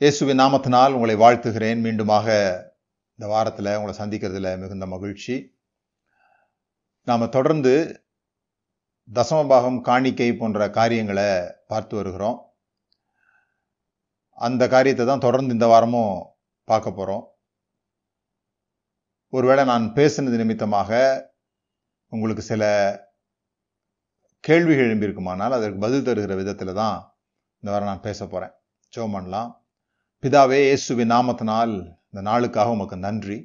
இயேசுவின் நாமத்தினால் உங்களை வாழ்த்துகிறேன். மீண்டுமாக இந்த வாரத்தில் உங்களை சந்திக்கிறதுல மிகுந்த மகிழ்ச்சி. நாம் தொடர்ந்து தசமபாகம் காணிக்கை போன்ற காரியங்களை பார்த்து வருகிறோம். அந்த காரியத்தை தான் தொடர்ந்து இந்த வாரமும் பார்க்க போகிறோம் ஒருவேளை நான் பேசினது நிமித்தமாக உங்களுக்கு சில கேள்விகள் எழும்பியிருக்குமானால் அதற்கு பதில் தருகிற விதத்தில் தான் இந்த வாரம் நான் பேச போகிறேன் ஜெபம் பண்ணலாம் பிதாவே இயேசுவின் நாமத்தினால் இந்த நாளுக்காக உமக்கு நன்றி.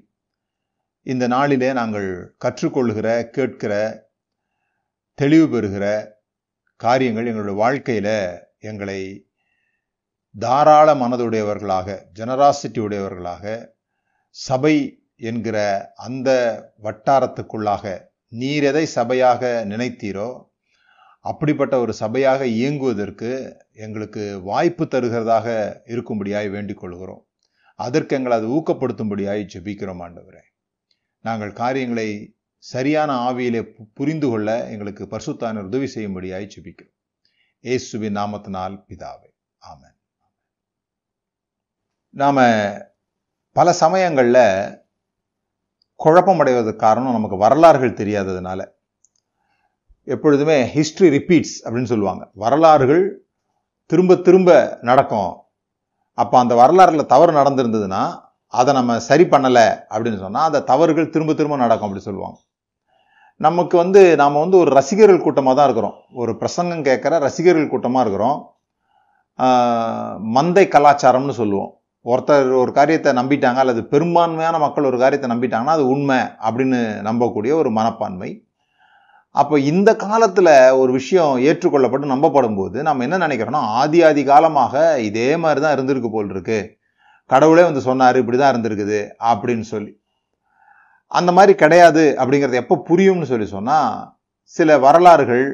இந்த நாளிலே நாங்கள் கற்றுக்கொள்கிற கேட்கிற தெளிவு பெறுகிற காரியங்கள் எங்களுடைய வாழ்க்கையில் எங்களை தாராள மனதுடையவர்களாக ஜெனராசிட்டி உடையவர்களாக சபை என்கிற அந்த வட்டாரத்துக்குள்ளாக நீர் எதை சபையாக நினைத்தீரோ அப்படிப்பட்ட ஒரு சபையாக இயங்குவதற்கு எங்களுக்கு வாய்ப்பு தருகிறதாக இருக்கும்படியாய் வேண்டிக் கொள்கிறோம். அதற்கு எங்களை அது ஊக்கப்படுத்தும்படியாய் ஜெபிக்கிறோம் ஆண்டவரே. நாங்கள் காரியங்களை சரியான ஆவியிலே புரிந்து கொள்ள எங்களுக்கு பரிசுத்தான உதவி செய்யும்படியாய் ஜெபிக்கிறோம். ஏசுவின் நாமத்தினால் பிதாவே. ஆமன். நாம பல சமயங்களில் குழப்பமடைவதற்கு காரணம் நமக்கு வரலாறுகள் தெரியாததுனால எப்பொழுதுமே ஹிஸ்ட்ரி ரிப்பீட்ஸ் அப்படின்னு சொல்லுவாங்க. வரலாறுகள் திரும்ப திரும்ப நடக்கும். அப்போ அந்த வரலாறில் தவறு நடந்திருந்ததுன்னா அதை நம்ம சரி பண்ணலை அப்படின்னு சொன்னால் அந்த தவறுகள் திரும்ப திரும்ப நடக்கும் அப்படி சொல்லுவாங்க. நமக்கு வந்து நாம் வந்து ஒரு ரசிகர்கள் கூட்டமாக தான் இருக்கிறோம். ஒரு பிரசங்கம் கேட்குற ரசிகர்கள் கூட்டமாக இருக்கிறோம். மந்தை கலாச்சாரம்னு சொல்லுவோம். ஒருத்தர் ஒரு காரியத்தை நம்பிட்டாங்க அல்லது பெரும்பான்மையான மக்கள் ஒரு காரியத்தை நம்பிட்டாங்கன்னா அது உண்மை அப்படின்னு நம்பக்கூடிய ஒரு மனப்பான்மை. அப்போ இந்த காலத்தில் ஒரு விஷயம் ஏற்றுக்கொள்ளப்பட்டு நம்பப்படும் போது நம்ம என்ன நினைக்கிறோம்னா ஆதி ஆதி காலமாக இதே மாதிரி தான் இருந்திருக்கு போல் இருக்கு கடவுளே வந்து சொன்னார் இப்படி தான் இருந்திருக்குது அப்படின்னு சொல்லி. அந்த மாதிரி கிடையாது அப்படிங்கிறது எப்போ புரியும்னு சொல்லி சொன்னால் சில வரலாறுகள்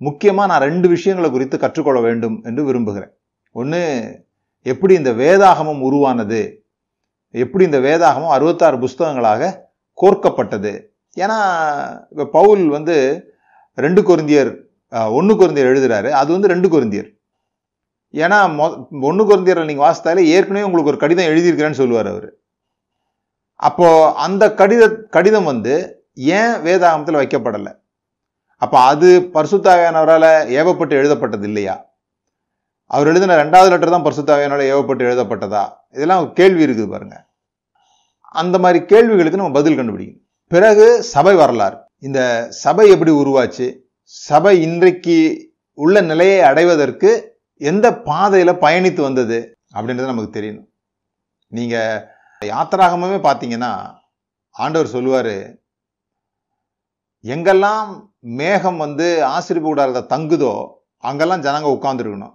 முக்கியமாக நான் ரெண்டு விஷயங்களை குறித்து கற்றுக்கொள்ள வேண்டும் என்று விரும்புகிறேன். ஒன்று எப்படி இந்த வேதாகமம் உருவானது? எப்படி இந்த வேதாகமம் அறுபத்தாறு புஸ்தகங்களாக கோர்க்கப்பட்டது? ஏன்னா இப்போ பவுல் வந்து ரெண்டு குருந்தியர் ஒன்று குருந்தியர் எழுதுறாரு. அது வந்து ரெண்டு குருந்தியர். ஏன்னா மொ ஒன்று குருந்தியரை நீங்கள் வாசித்தாலே ஏற்கனவே உங்களுக்கு ஒரு கடிதம் எழுதியிருக்கிறேன்னு சொல்லுவார் அவர். அப்போது அந்த கடித கடிதம் வந்து ஏன் வேதாகமத்தில் வைக்கப்படலை? அப்போ அது பரிசுத்தாவியானவரால் ஏவப்பட்டு எழுதப்பட்டது இல்லையா? அவர் எழுதின ரெண்டாவது லெட்டர் தான் பரிசுத்தாவியானால் ஏவப்பட்டு எழுதப்பட்டதா? இதெல்லாம் கேள்வி இருக்குது பாருங்க. அந்த மாதிரி கேள்விகளுக்கு நம்ம பதில் கண்டுபிடிக்கணும். பிறகு சபை வரலாறு. இந்த சபை எப்படி உருவாச்சு? சபை இன்றைக்கு உள்ள நிலையை அடைவதற்கு எந்த பாதையில் பயணித்து வந்தது அப்படின்றது நமக்கு தெரியணும். நீங்கள் யாத்திராகமே பார்த்தீங்கன்னா ஆண்டவர் சொல்லுவார் எங்கெல்லாம் மேகம் வந்து ஆசிரிப்பு கூடாரத்தை தங்குதோ அங்கெல்லாம் ஜனங்க உட்காந்துருக்கணும்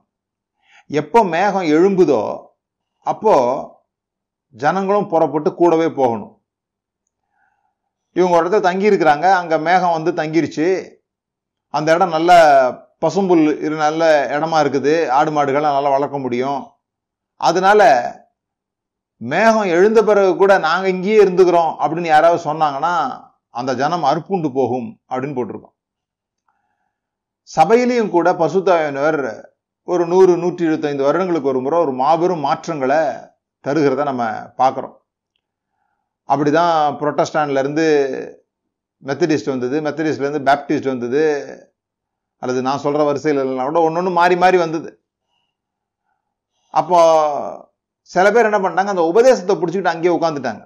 எப்போ மேகம் எழும்புதோ அப்போ ஜனங்களும் புறப்பட்டு கூடவே போகணும். இவங்க ஒரு இடத்துல தங்கியிருக்கிறாங்க அங்கே மேகம் வந்து தங்கிருச்சு. அந்த இடம் நல்ல பசும்புல் இரு நல்ல இடமா இருக்குது. ஆடு மாடுகளை நல்லா வளர்க்க முடியும். அதனால மேகம் எழுந்த பிறகு கூட நாங்கள் இங்கேயே இருந்துக்கிறோம் அப்படின்னு யாராவது சொன்னாங்கன்னா அந்த ஜனம் அறுப்புண்டு போகும் அப்படின்னு போட்டிருக்கோம். சபையிலையும் கூட பசுத்தாவினர் ஒரு நூறு நூற்றி இருபத்தைந்து வருடங்களுக்கு ஒரு முறை ஒரு மாபெரும் மாற்றங்களை தருகிறத நம்ம பார்க்குறோம். அப்படி தான் புரொட்டஸ்டான்லேருந்து மெத்தடிஸ்ட் வந்தது. மெத்தடிஸ்ட்லேருந்து பேப்டிஸ்ட் வந்தது. அல்லது நான் சொல்கிற வரிசையில் இல்லைனா கூட ஒன்று ஒன்று மாறி மாறி வந்தது. அப்போ சில பேர் என்ன பண்ணாங்க அந்த உபதேசத்தை பிடிச்சிக்கிட்டு அங்கேயே உட்காந்துட்டாங்க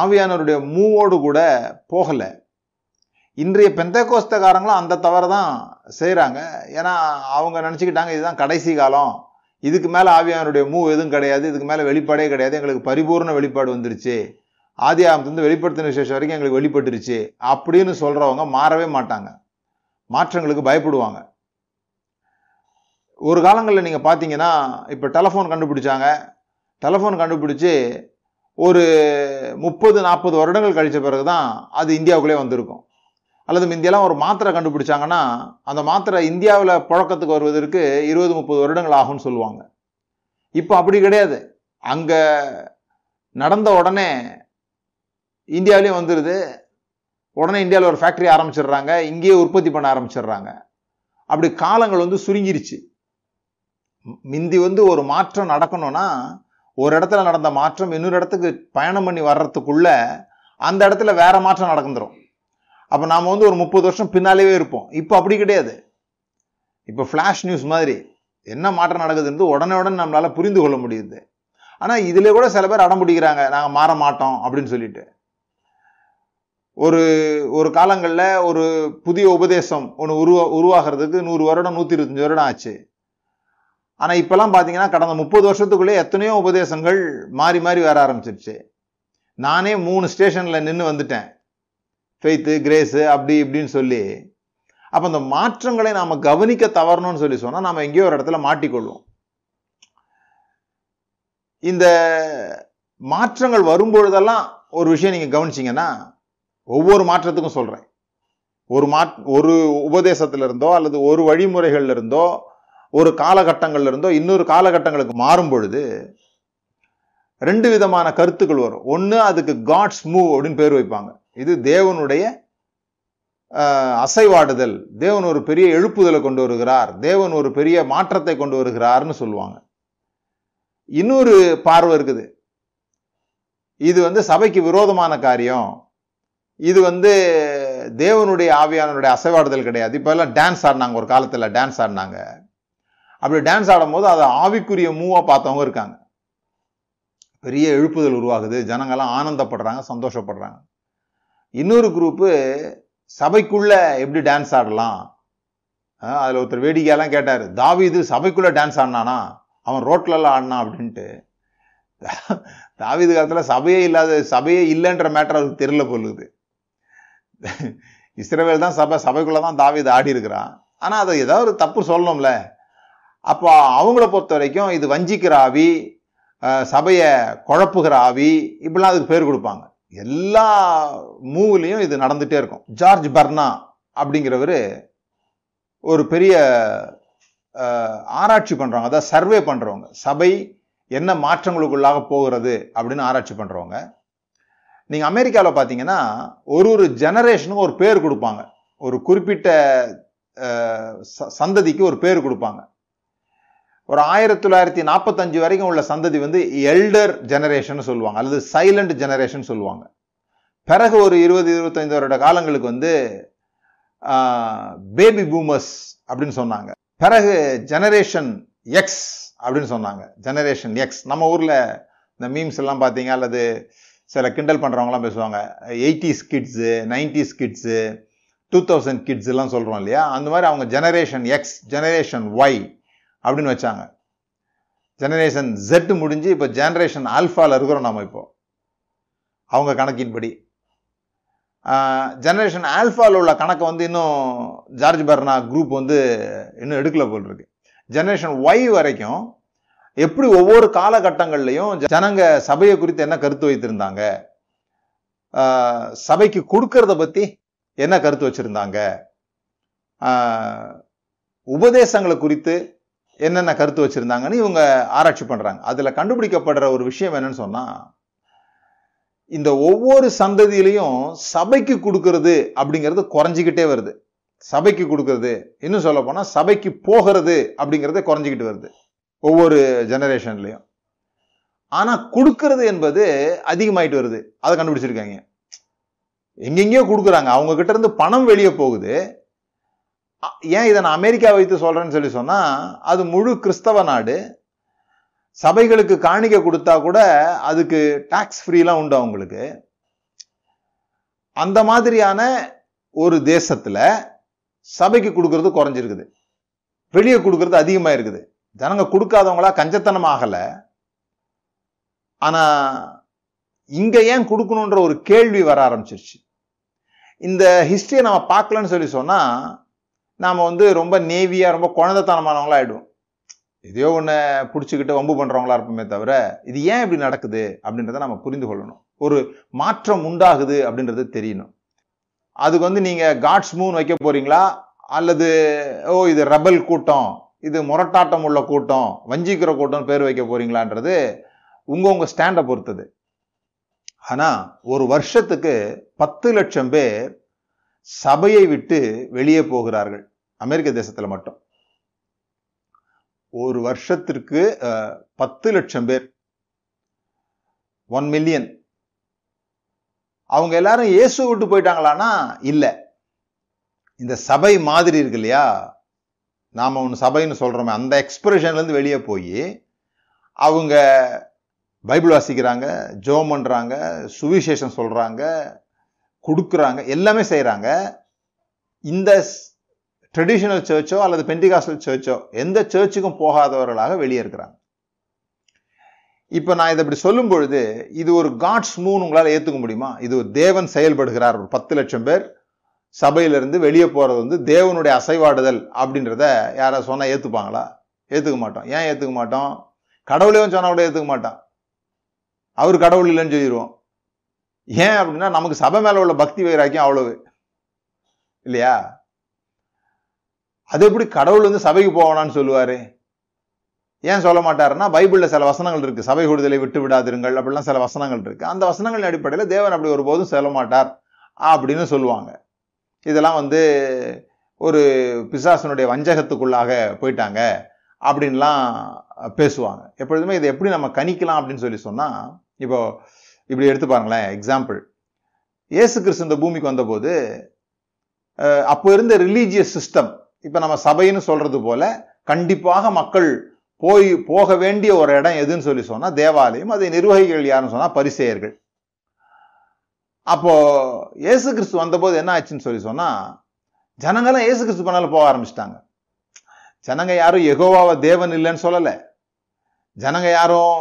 ஆவியானவருடைய மூவோடு கூட போகலை. இன்றைய பெந்தகோஸ்தக்காரங்களும் அந்த தவறை தான் செய்கிறாங்க ஏன்னா அவங்க நினச்சிக்கிட்டாங்க இதுதான் கடைசி காலம். இதுக்கு மேலே ஆவியானுடைய மூவ் எதுவும் கிடையாது இதுக்கு மேலே வெளிப்பாடே கிடையாது. எங்களுக்கு பரிபூர்ண வெளிப்பாடு வந்துருச்சு. ஆதி ஆகத்துலேருந்து வெளிப்படுத்தின விசேஷம் வரைக்கும் எங்களுக்கு வெளிப்பட்டுருச்சு. அப்படின்னு சொல்கிறவங்க மாறவே மாட்டாங்க. மாற்றங்களுக்கு பயப்படுவாங்க. ஒரு காலங்களில் நீங்கள் பார்த்தீங்கன்னா இப்போ டெலஃபோன் கண்டுபிடிச்சாங்க. டெலஃபோன் கண்டுபிடிச்சி ஒரு முப்பது நாற்பது வருடங்கள் கழித்த பிறகு தான் அது இந்தியாவுக்குள்ளே வந்திருக்கும். அல்லது முந்தியெல்லாம் ஒரு மாத்திரை கண்டுபிடிச்சாங்கன்னா அந்த மாத்திரை இந்தியாவில் புழக்கத்துக்கு வருவதற்கு இருபது முப்பது வருடங்கள் ஆகும்னு சொல்லுவாங்க. இப்போ அப்படி கிடையாது. அங்கே நடந்த உடனே இந்தியாவிலையும் வந்துடுது உடனே இந்தியாவில் ஒரு ஃபேக்ட்ரி ஆரம்பிச்சிடுறாங்க. இங்கேயே உற்பத்தி பண்ண ஆரம்பிச்சிடுறாங்க. அப்படி காலங்கள் வந்து சுருங்கிருச்சு. மிந்தி வந்து ஒரு மாற்றம் நடக்கணும்னா ஒரு இடத்துல நடந்த மாற்றம் இன்னொரு இடத்துக்கு பயணம் பண்ணி வர்றதுக்குள்ள அந்த இடத்துல வேற மாற்றம் நடந்துடும் அப்போ நாம் வந்து ஒரு முப்பது வருஷம் பின்னாலேயே இருப்போம். இப்போ அப்படி கிடையாது. இப்போ ஃப்ளாஷ் நியூஸ் மாதிரி என்ன மாற்றம் நடக்குதுன்றது உடனே உடனே நம்மளால் புரிந்து கொள்ள முடியுது. ஆனால் இதில் கூட சில பேர் அடம் பிடிக்கிறாங்க. நாங்கள் மாற மாட்டோம் அப்படின்னு சொல்லிட்டு. ஒரு ஒரு காலங்களில் ஒரு புதிய உபதேசம் ஒன்று உருவா உருவாகிறதுக்கு நூறு வருடம் நூற்றி இருபத்தஞ்சி வருடம் ஆச்சு. ஆனால் இப்போல்லாம் பார்த்தீங்கன்னா கடந்த முப்பது வருஷத்துக்குள்ளே எத்தனையோ உபதேசங்கள் மாறி மாறி வர ஆரம்பிச்சிருச்சு. நானே மூணு ஸ்டேஷனில் நின்று வந்துட்டேன். ஃபெய்த்து கிரேஸு அப்படி இப்படின்னு சொல்லி அப்போ அந்த மாற்றங்களை நாம் கவனிக்க தவறணும்னு சொல்லி சொன்னால் நாம் எங்கேயோ ஒரு இடத்துல மாட்டிக்கொள்வோம். இந்த மாற்றங்கள் வரும்பொழுதெல்லாம் ஒரு விஷயம் நீங்கள் கவனிச்சிங்கன்னா ஒவ்வொரு மாற்றத்துக்கும் சொல்கிறேன் ஒரு மா ஒரு உபதேசத்துல இருந்தோ அல்லது ஒரு வழிமுறைகள்ல இருந்தோ ஒரு காலகட்டங்கள்ல இருந்தோ இன்னொரு காலகட்டங்களுக்கு மாறும் பொழுது ரெண்டு விதமான கருத்துக்கள் வரும். ஒன்று அதுக்கு காட்ஸ் மூவ் அப்படின்னு பேர் வைப்பாங்க. இது தேவனுடைய அசைவாடுதல். தேவன் ஒரு பெரிய எழுப்புதலை கொண்டு வருகிறார். தேவன் ஒரு பெரிய மாற்றத்தை கொண்டு வருகிறார்னு சொல்லுவாங்க. இன்னொரு பார்வை இருக்குது. இது வந்து சபைக்கு விரோதமான காரியம். இது வந்து தேவனுடைய ஆவியானனுடைய அசைவாடுதல் கிடையாது. இப்போ எல்லாம் டான்ஸ் ஆடினாங்க ஒரு காலத்தில் டான்ஸ் ஆடினாங்க. அப்படி டான்ஸ் ஆடும் போது அதை ஆவிக்குரிய மூவாக பார்த்தவங்க இருக்காங்க. பெரிய எழுப்புதல் உருவாகுது. ஜனங்கள்லாம் ஆனந்தப்படுறாங்க சந்தோஷப்படுறாங்க. இன்னொரு குரூப்பு சபைக்குள்ள எப்படி டான்ஸ் ஆடலாம்? அதில் ஒருத்தர் வேடிக்கையெல்லாம் கேட்டார் தாவிது சபைக்குள்ள டான்ஸ் ஆடினானா? அவன் ரோட்லலாம் ஆடினான் அப்படின்ட்டு. தாவிது காலத்தில் சபையே இல்லாத சபையே இல்லைன்ற மேட்டர் அவருக்கு தெரியல போலுது இஸ்ரேவேல் தான் சபை சபைக்குள்ள தான் தாவிது ஆடி இருக்கிறான் ஆனால் அதை ஏதாவது ஒரு தப்பு சொல்லணும்ல. அப்போ அவங்கள பொறுத்த வரைக்கும் இது வஞ்சிக்கிற ஆவி சபையை குழப்புகிற ஆவி இப்படிலாம் அதுக்கு பேர் கொடுப்பாங்க. எல்லா மூவிலையும் இது நடந்துகிட்டே இருக்கும். ஜார்ஜ் பர்னா அப்படிங்கிறவர் ஒரு பெரிய ஆராய்ச்சி பண்ணுறவங்க அதாவது சர்வே பண்ணுறவங்க சபை என்ன மாற்றங்களுக்குள்ளாக போகிறது அப்படின்னு ஆராய்ச்சி பண்ணுறவங்க நீங்கள் அமெரிக்காவில் பார்த்தீங்கன்னா ஒரு ஒரு ஜெனரேஷனுக்கும் ஒரு பேர் கொடுப்பாங்க. ஒரு குறிப்பிட்ட சந்ததிக்கு ஒரு பேர் கொடுப்பாங்க. ஒரு ஆயிரத்தி தொள்ளாயிரத்தி நாற்பத்தஞ்சு வரைக்கும் உள்ள சந்ததி வந்து எல்டர் ஜெனரேஷன் சொல்லுவாங்க. அல்லது சைலண்ட் ஜெனரேஷன் சொல்லுவாங்க. பிறகு ஒரு இருபது இருபத்தைந்து வருட காலங்களுக்கு வந்து பேபி பூமர்ஸ் அப்படின்னு சொன்னாங்க. பிறகு ஜெனரேஷன் எக்ஸ் அப்படின்னு சொன்னாங்க. ஜெனரேஷன் எக்ஸ் நம்ம ஊரில் இந்த மீம்ஸ் எல்லாம் பார்த்தீங்க அல்லது சில கிண்டல் பண்ணுறவங்களாம் பேசுவாங்க. Eighties kids nineties kids two thousand kids எல்லாம் சொல்கிறோம் இல்லையா? அந்த மாதிரி அவங்க ஜெனரேஷன் எக்ஸ் ஜெனரேஷன் ஒய் அப்படின்னு வச்சாங்க. ஜெனரேஷன் ஜெட் முடிஞ்சு இப்போ ஜெனரேஷன் ஆல்ஃபாவில் இருக்கிறோம் நம்ம இப்போ. அவங்க கணக்கின்படி. ஜெனரேஷன் ஆல்ஃபாவில் உள்ள கணக்கை வந்து இன்னும் ஜார்ஜ் பர்னா குரூப் வந்து இன்னும் எடுக்கல போல் இருக்கு. ஜெனரேஷன் ஒய் வரைக்கும் எப்படி ஒவ்வொரு காலகட்டங்கள்லையும் ஜனங்க சபையை குறித்து என்ன கருத்து வைத்திருந்தாங்க? சபைக்கு கொடுக்கறத பற்றி என்ன கருத்து வச்சிருந்தாங்க? உபதேசங்களை குறித்து என்னென்ன கருத்து வச்சுருந்தாங்கன்னு இவங்க ஆராய்ச்சி பண்ணுறாங்க அதில் கண்டுபிடிக்கப்படுற ஒரு விஷயம் என்னன்னு சொன்னால் இந்த ஒவ்வொரு சந்ததியிலையும் சபைக்கு கொடுக்கறது அப்படிங்கிறது குறைஞ்சிக்கிட்டே வருது. சபைக்கு கொடுக்கறது இன்னும் சொல்ல போனால் சபைக்கு போகிறது அப்படிங்கிறது குறைஞ்சிக்கிட்டு வருது. ஒவ்வொரு ஜெனரேஷன்லையும். ஆனால் கொடுக்கறது என்பது அதிகமாயிட்டு வருது. அதை கண்டுபிடிச்சிருக்காங்க. எங்கெங்கேயோ கொடுக்குறாங்க. அவங்க கிட்ட இருந்து பணம் வெளியே போகுது. ஏன் இதை நான் அமெரிக்கா வைத்து சொல்றேன்னு சொல்லி சொன்னால் அது முழு கிறிஸ்தவ நாடு. சபைகளுக்கு காணிக்க கொடுத்தா கூட அதுக்கு டாக்ஸ் ஃப்ரீலாம் உண்டு அவங்களுக்கு. அந்த மாதிரியான ஒரு தேசத்தில் சபைக்கு கொடுக்கறது குறைஞ்சிருக்குது. வெளியே கொடுக்கறது அதிகமாக இருக்குது ஜனங்க கொடுக்காதவங்களா கஞ்சத்தனம் ஆகலை ஆனால் இங்கே ஏன் கொடுக்கணுன்ற ஒரு கேள்வி வர ஆரம்பிச்சிருச்சு. இந்த ஹிஸ்டரியை நம்ம பார்க்கலன்னு சொல்லி சொன்னால் நாம் வந்து ரொம்ப நேவியாக ரொம்ப குழந்தைத்தனமானவங்களாக ஆகிடுவோம் எதையோ ஒன்று பிடிச்சிக்கிட்டு வம்பு பண்ணுறவங்களா இருப்போமே தவிர இது ஏன் இப்படி நடக்குது அப்படின்றத நம்ம புரிந்து கொள்ளணும். ஒரு மாற்றம் உண்டாகுது அப்படின்றது தெரியணும். அதுக்கு வந்து நீங்கள் காட்ஸ் மூன் வைக்க போகிறீங்களா அல்லது ஓ இது ரபல் கூட்டம் இது முரட்டாட்டம் உள்ள கூட்டம் வஞ்சிக்கிற கூட்டம் பேர் வைக்க போகிறீங்களான்றது உங்கள் உங்கள் ஸ்டாண்டை பொறுத்தது. ஆனால் ஒரு வருஷத்துக்கு பத்து லட்சம் பேர் சபையை விட்டு வெளியே போகிறார்கள். அமெரிக்க தேசத்தில் மட்டும். ஒரு வருஷத்திற்கு பத்து லட்சம் பேர். One million. அவங்க எல்லாரும் இயேசு விட்டு போயிட்டாங்களான்னா இல்லை. இந்த சபை மாதிரி இருக்கு இல்லையா? நாம ஒன்று சபைன்னு சொல்கிறோமே அந்த எக்ஸ்பிரஷன்லேருந்து வெளியே போய் அவங்க பைபிள் வாசிக்கிறாங்க ஜோம் பண்ணுறாங்க சுவிசேஷம் சொல்றாங்க கொடுக்குறாங்க எல்லாமே செய்கிறாங்க இந்த ட்ரெடிஷனல் சர்ச்சோ அல்லது பெண்டிகாஸ்டல் சர்ச்சோ எந்த சர்ச்சுக்கும் போகாதவர்களாக வெளியே இருக்கிறாங்க இப்போ நான் இதை இப்படி சொல்லும் பொழுது இது ஒரு காட்ஸ் மூன் உங்களால் ஏற்றுக்க முடியுமா? இது ஒரு தேவன் செயல்படுகிறார் ஒரு பத்து லட்சம் பேர் சபையிலிருந்து வெளியே போகிறது வந்து தேவனுடைய அசைவாடுதல் அப்படின்றத யாராவது சொன்னால் ஏற்றுப்பாங்களா ஏற்றுக்க மாட்டோம். ஏன் ஏற்றுக்க மாட்டோம்? கடவுளையும் சொன்னால் கூட ஏற்றுக்க மாட்டான். அவர் கடவுள் இல்லைன்னு சொல்லிடுவோம் ஏன் அப்படின்னா நமக்கு சபை மேலே உள்ள பக்தி வைராக்கியம் அவ்வளவு. இல்லையா? அது எப்படி கடவுள் வந்து சபைக்கு போவானான்னு சொல்லுவார்? ஏன் சொல்ல மாட்டாருன்னா பைபிளில் சில வசனங்கள் இருக்குது சபை கூடுதலை விட்டு விடாதிருங்கள் அப்படிலாம் சில வசனங்கள் இருக்குது அந்த வசனங்களின் அடிப்படையில் தேவன் அப்படி ஒருபோதும் சொல்ல மாட்டார் அப்படின்னு சொல்லுவாங்க. இதெல்லாம் வந்து ஒரு பிசாசனுடைய வஞ்சகத்துக்குள்ளாக போயிட்டாங்க அப்படின்லாம் பேசுவாங்க. எப்பொழுதுமே இதை எப்படி நம்ம கணிக்கலாம் அப்படின்னு சொல்லி சொன்னால் இப்போ இப்படி எடுத்து பாருங்களேன் எக்ஸாம்பிள் இயேசு கிறிஸ்து இந்த பூமிக்கு வந்தபோது அப்போ இருந்த ரிலீஜியஸ் சிஸ்டம் இப்போ நம்ம சபைன்னு சொல்றது போல கண்டிப்பாக மக்கள் போய் போக வேண்டிய ஒரு இடம் எதுன்னு சொல்லி சொன்னா தேவாலயம் அதை நிர்வகிகள் யாருன்னு சொன்னா பரிசேயர்கள். அப்போ இயேசு கிறிஸ்து வந்தபோது என்ன ஆச்சுன்னு சொல்லி சொன்னா ஜனங்களாம் இயேசு கிறிஸ்து பண்ணால போக ஆரம்பிச்சிட்டாங்க. ஜனங்க யாரும் எகோவாவை தேவன் இல்லைன்னு சொல்லலை. ஜனங்க யாரும்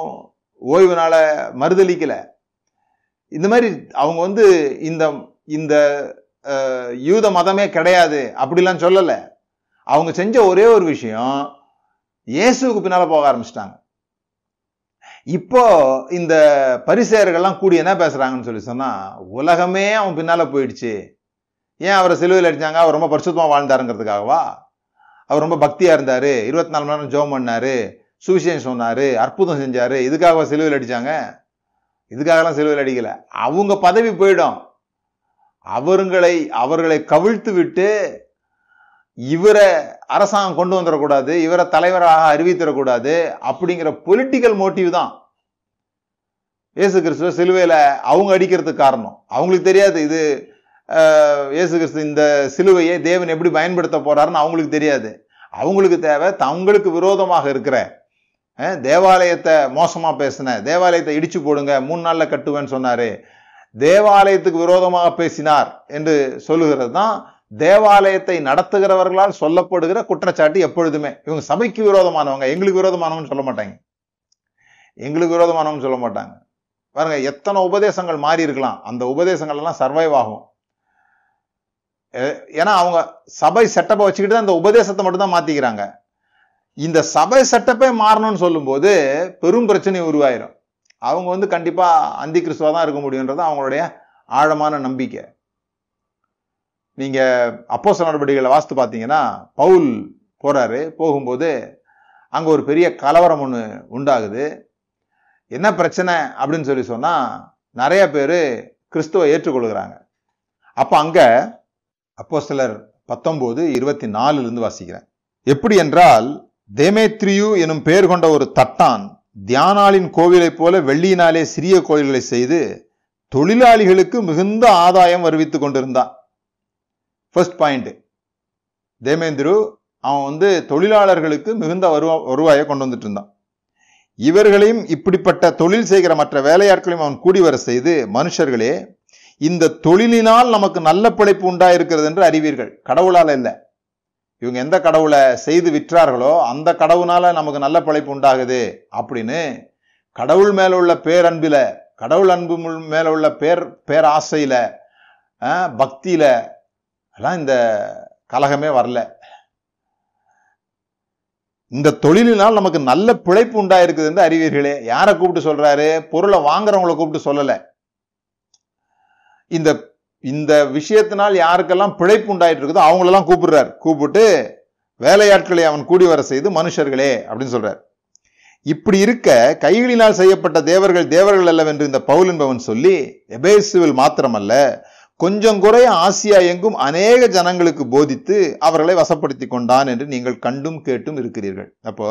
ஓய்வுனால மறுதளிக்கலை இந்த மாதிரி அவங்க வந்து இந்த இந்த யூத மதமே கிடையாது அப்படிலாம் சொல்லலை. அவங்க செஞ்ச ஒரே ஒரு விஷயம் இயேசுவுக்கு பின்னால போக ஆரம்பிச்சிட்டாங்க. இப்போ இந்த பரிசேயர்கள்லாம் கூடி என்ன பேசுறாங்கன்னு சொல்லி சொன்னா உலகமே அவன் பின்னால போயிடுச்சு. ஏன் அவரை சிலுவையில் அடிச்சாங்க? அவர் ரொம்ப பரிசுத்தமாக வாழ்ந்தாருங்கிறதுக்காகவா? அவர் ரொம்ப பக்தியா இருந்தாரு. இருபத்தி நாலு மணி நேரம் ஜோம் பண்ணாரு. சுவிசேஷம் சொன்னாரு. அற்புதம் செஞ்சாரு. இதுக்காக சிலுவையில் அடிச்சாங்க? இதுக்காகலாம் சிலுவையில் அடிக்கல. அவங்க பதவி போயிடும். அவர்களை அவர்களை கவிழ்த்து விட்டு இவரை அரசாங்கம் கொண்டு வந்துடக்கூடாது இவரை தலைவராக அறிவித்திடக்கூடாது அப்படிங்கிற பொலிட்டிக்கல் மோட்டிவ் தான் இயேசு கிறிஸ்துவ சிலுவையில அவங்க அடிக்கிறதுக்கு காரணம். அவங்களுக்கு தெரியாது இது இயேசு கிறிஸ்து இந்த சிலுவையை தேவன் எப்படி பயன்படுத்த போறாருன்னு அவங்களுக்கு தெரியாது. அவங்களுக்கு தேவை தங்களுக்கு விரோதமாக இருக்கிற தேவாலயத்தை மோசமாக பேசின தேவாலயத்தை இடிச்சு போடுங்க மூணு நாளில் கட்டுவேன்னு சொன்னார். தேவாலயத்துக்கு விரோதமாக பேசினார் என்று சொல்லுகிறது தான் தேவாலயத்தை நடத்துகிறவர்களால் சொல்லப்படுகிற குற்றச்சாட்டு எப்பொழுதுமே. இவங்க சபைக்கு விரோதமானவங்க. எங்களுக்கு விரோதமானவங்கன்னு சொல்ல மாட்டாங்க. எங்களுக்கு விரோதமானவங்க சொல்ல மாட்டாங்க. பாருங்க எத்தனை உபதேசங்கள் மாறி இருக்கலாம். அந்த உபதேசங்கள் எல்லாம் சர்வைவ் ஆகும். ஏன்னா அவங்க சபை செட்டப்பை வச்சுக்கிட்டு தான் இந்த உபதேசத்தை மட்டும் தான் மாத்திக்கிறாங்க. இந்த சபை செட்டப்பே மாறணும்னு சொல்லும்போது பெரும் பிரச்சனை உருவாயிரும். அவங்க வந்து கண்டிப்பா அந்தி கிறிஸ்துவாக தான் இருக்க முடியுன்றது அவங்களுடைய ஆழமான நம்பிக்கை. நீங்கள் அப்போச நடவடிக்கைகளை வாஸ்து பார்த்தீங்கன்னா பவுல் போகிறாரு போகும்போது அங்கே ஒரு பெரிய கலவரம் ஒன்று உண்டாகுது. என்ன பிரச்சனை அப்படின்னு சொல்லி சொன்னால் நிறைய பேர் கிறிஸ்துவை ஏற்றுக்கொள்கிறாங்க. அப்போ அங்கே அப்போ சிலர் பத்தொம்போது இருபத்தி நாலுலேருந்து வாசிக்கிறேன். எப்படி என்றால் தேமேத்ரியு எனும் பெயர் கொண்ட ஒரு தட்டான் தியானாளின் கோவிலைப் போல வெள்ளியினாலே சிறிய கோயில்களை செய்து தொழிலாளிகளுக்கு மிகுந்த ஆதாயம் வருவித்துக் கொண்டிருந்தான். ஃபர்ஸ்ட் பாயிண்ட் தேமேந்திரு அவன் வந்து தொழிலாளர்களுக்கு மிகுந்த வருவா வருவாயை கொண்டு வந்துட்டு இருந்தான். இவர்களையும் இப்படிப்பட்ட தொழில் செய்கிற மற்ற வேலையாட்களையும் அவன் கூடி வர செய்து மனுஷர்களே இந்த தொழிலினால் நமக்கு நல்ல பிழைப்பு உண்டாயிருக்கிறது என்று அறிவீர்கள். கடவுளால் இல்லை. இவங்க எந்த கடவுளை செய்து விற்றார்களோ அந்த கடவுளால நமக்கு நல்ல பிழைப்பு உண்டாகுது அப்படின்னு கடவுள் மேல உள்ள பேரன்பில கடவுள் அன்பு மேல உள்ள பேர் பேராசையில பக்தியில எல்லாம் இந்த கலகமே வரல. இந்த தொழிலினால் நமக்கு நல்ல பிழைப்பு உண்டாயிருக்குது என்று அறிவீர்களே. யாரை கூப்பிட்டு சொல்றாரு? பொருளை வாங்குறவங்கள கூப்பிட்டு சொல்லல. இந்த இந்த விஷயத்தினால் யாருக்கெல்லாம் பிழைப்பு உண்டாயிட்டு இருக்குதோ அவங்களெல்லாம் கூப்பிடுறார். கூப்பிட்டு வேலையாட்களை அவன் கூடி வர செய்து மனுஷர்களே அப்படின்னு சொல்றார். இப்படி இருக்க கைகளினால் செய்யப்பட்ட தேவர்கள் தேவர்கள் அல்லவென்று இந்த பவுல் என்பவன் சொல்லி எபேசுவில் மாத்திரமல்ல கொஞ்சம் குறைய ஆசியா எங்கும் அநேக ஜனங்களுக்கு போதித்து அவர்களை வசப்படுத்தி கொண்டான் என்று நீங்கள் கண்டும் கேட்டும் இருக்கிறீர்கள். அப்போ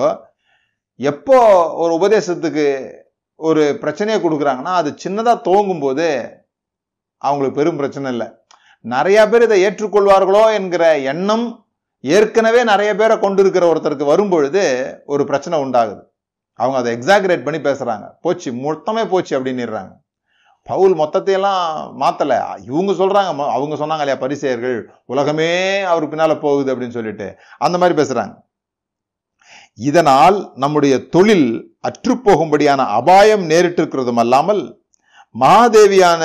எப்போ ஒரு உபதேசத்துக்கு ஒரு பிரச்சனையை கொடுக்குறாங்கன்னா அது சின்னதாக துவங்கும் போது அவங்களுக்கு பெரும் பிரச்சனை இல்லை. நிறைய பேர் இதை ஏற்றுக்கொள்வார்களோ என்கிற எண்ணம் ஏற்கனவே நிறைய பேரை கொண்டு இருக்கிற ஒருத்தருக்கு வரும்பொழுது ஒரு பிரச்சனை உண்டாகுது. அவங்க அதை எக்ஸாகரேட் பண்ணி பேசுகிறாங்க போச்சு மொத்தமே போச்சு அப்படின்னுறாங்க. பவுல் மொத்தத்தையெல்லாம் மாற்றலை இவங்க சொல்கிறாங்க ம- அவங்க சொன்னாங்க இல்லையா பரிசெயர்கள் உலகமே அவர் பின்னால் போகுது அப்படின்னு சொல்லிட்டு. அந்த மாதிரி பேசுகிறாங்க இதனால் நம்முடைய தொழில் அற்றுப்போகும்படியான அபாயம் நேரிட்டிருக்கிறதும் அல்லாமல் மகாதேவியான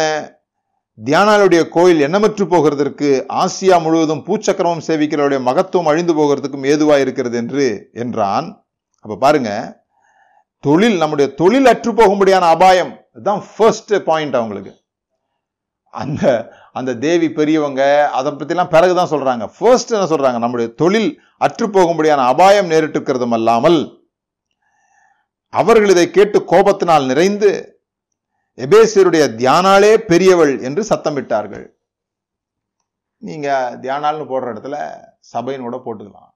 தியானாளுடைய கோயில் எண்ணமற்று போகிறதற்கு ஆசியா முழுவதும் பூச்சக்கரமும் சேவிக்கிறவருடைய மகத்துவம் அழிந்து போகிறதுக்கும் ஏதுவாக இருக்கிறது என்று என்றான். அப்போ பாருங்க தொழில் நம்முடைய தொழில் அற்று போகும்படியான அபாயம் இதுதான் ஃபர்ஸ்ட் பாயிண்ட் அவங்களுக்கு. அந்த அந்த தேவி பெரியவங்க அதை பத்திலாம் பிறகுதான் சொல்றாங்க. ஃபர்ஸ்ட் என்ன சொல்றாங்க? நம்முடைய தொழில் அற்று போகும்படியான அபாயம் நேரிட்டுக்கிறதும் அல்லாமல் அவர்கள் இதை கேட்டு கோபத்தினால் நிறைந்து எபேசியருடைய தியானாலே பெரியவள் என்று சத்தமிட்டார்கள் நீங்கள் தியானால்னு போடுற இடத்துல சபையினோட கூட போட்டுக்கலாம்.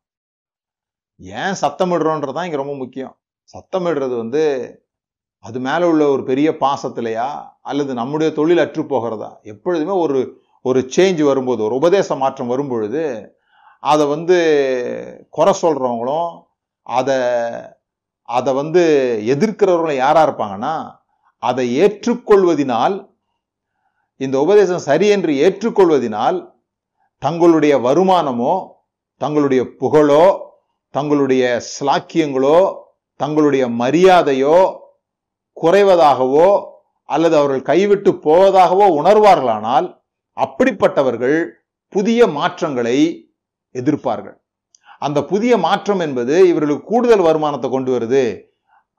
ஏன் சத்தமிடுறோன்றது தான் இங்கே ரொம்ப முக்கியம். சத்தமிடுறது வந்து அது மேலே உள்ள ஒரு பெரிய பாசத்திலையா? அல்லது நம்முடைய தொழில் அற்று போகிறதா? எப்பொழுதுமே ஒரு ஒரு சேஞ்ச் வரும்போது ஒரு உபதேச மாற்றம் வரும்பொழுது அதை வந்து குறை சொல்கிறவங்களும் அதை அதை வந்து எதிர்க்கிறவர்களும் யாராக இருப்பாங்கன்னா அதை ஏற்றுக்கொள்வதினால் இந்த உபதேசம் சரி என்று ஏற்றுக்கொள்வதினால் தங்களுடைய வருமானமோ தங்களுடைய புகழோ தங்களுடைய ஸ்லாக்கியங்களோ தங்களுடைய மரியாதையோ குறைவதாகவோ அல்லது அவர்கள் கைவிட்டு போவதாகவோ உணர்வார்களானால் அப்படிப்பட்டவர்கள் புதிய மாற்றங்களை எதிர்ப்பார்கள். அந்த புதிய மாற்றம் என்பது இவர்களுக்கு கூடுதல் வருமானத்தை கொண்டு வருது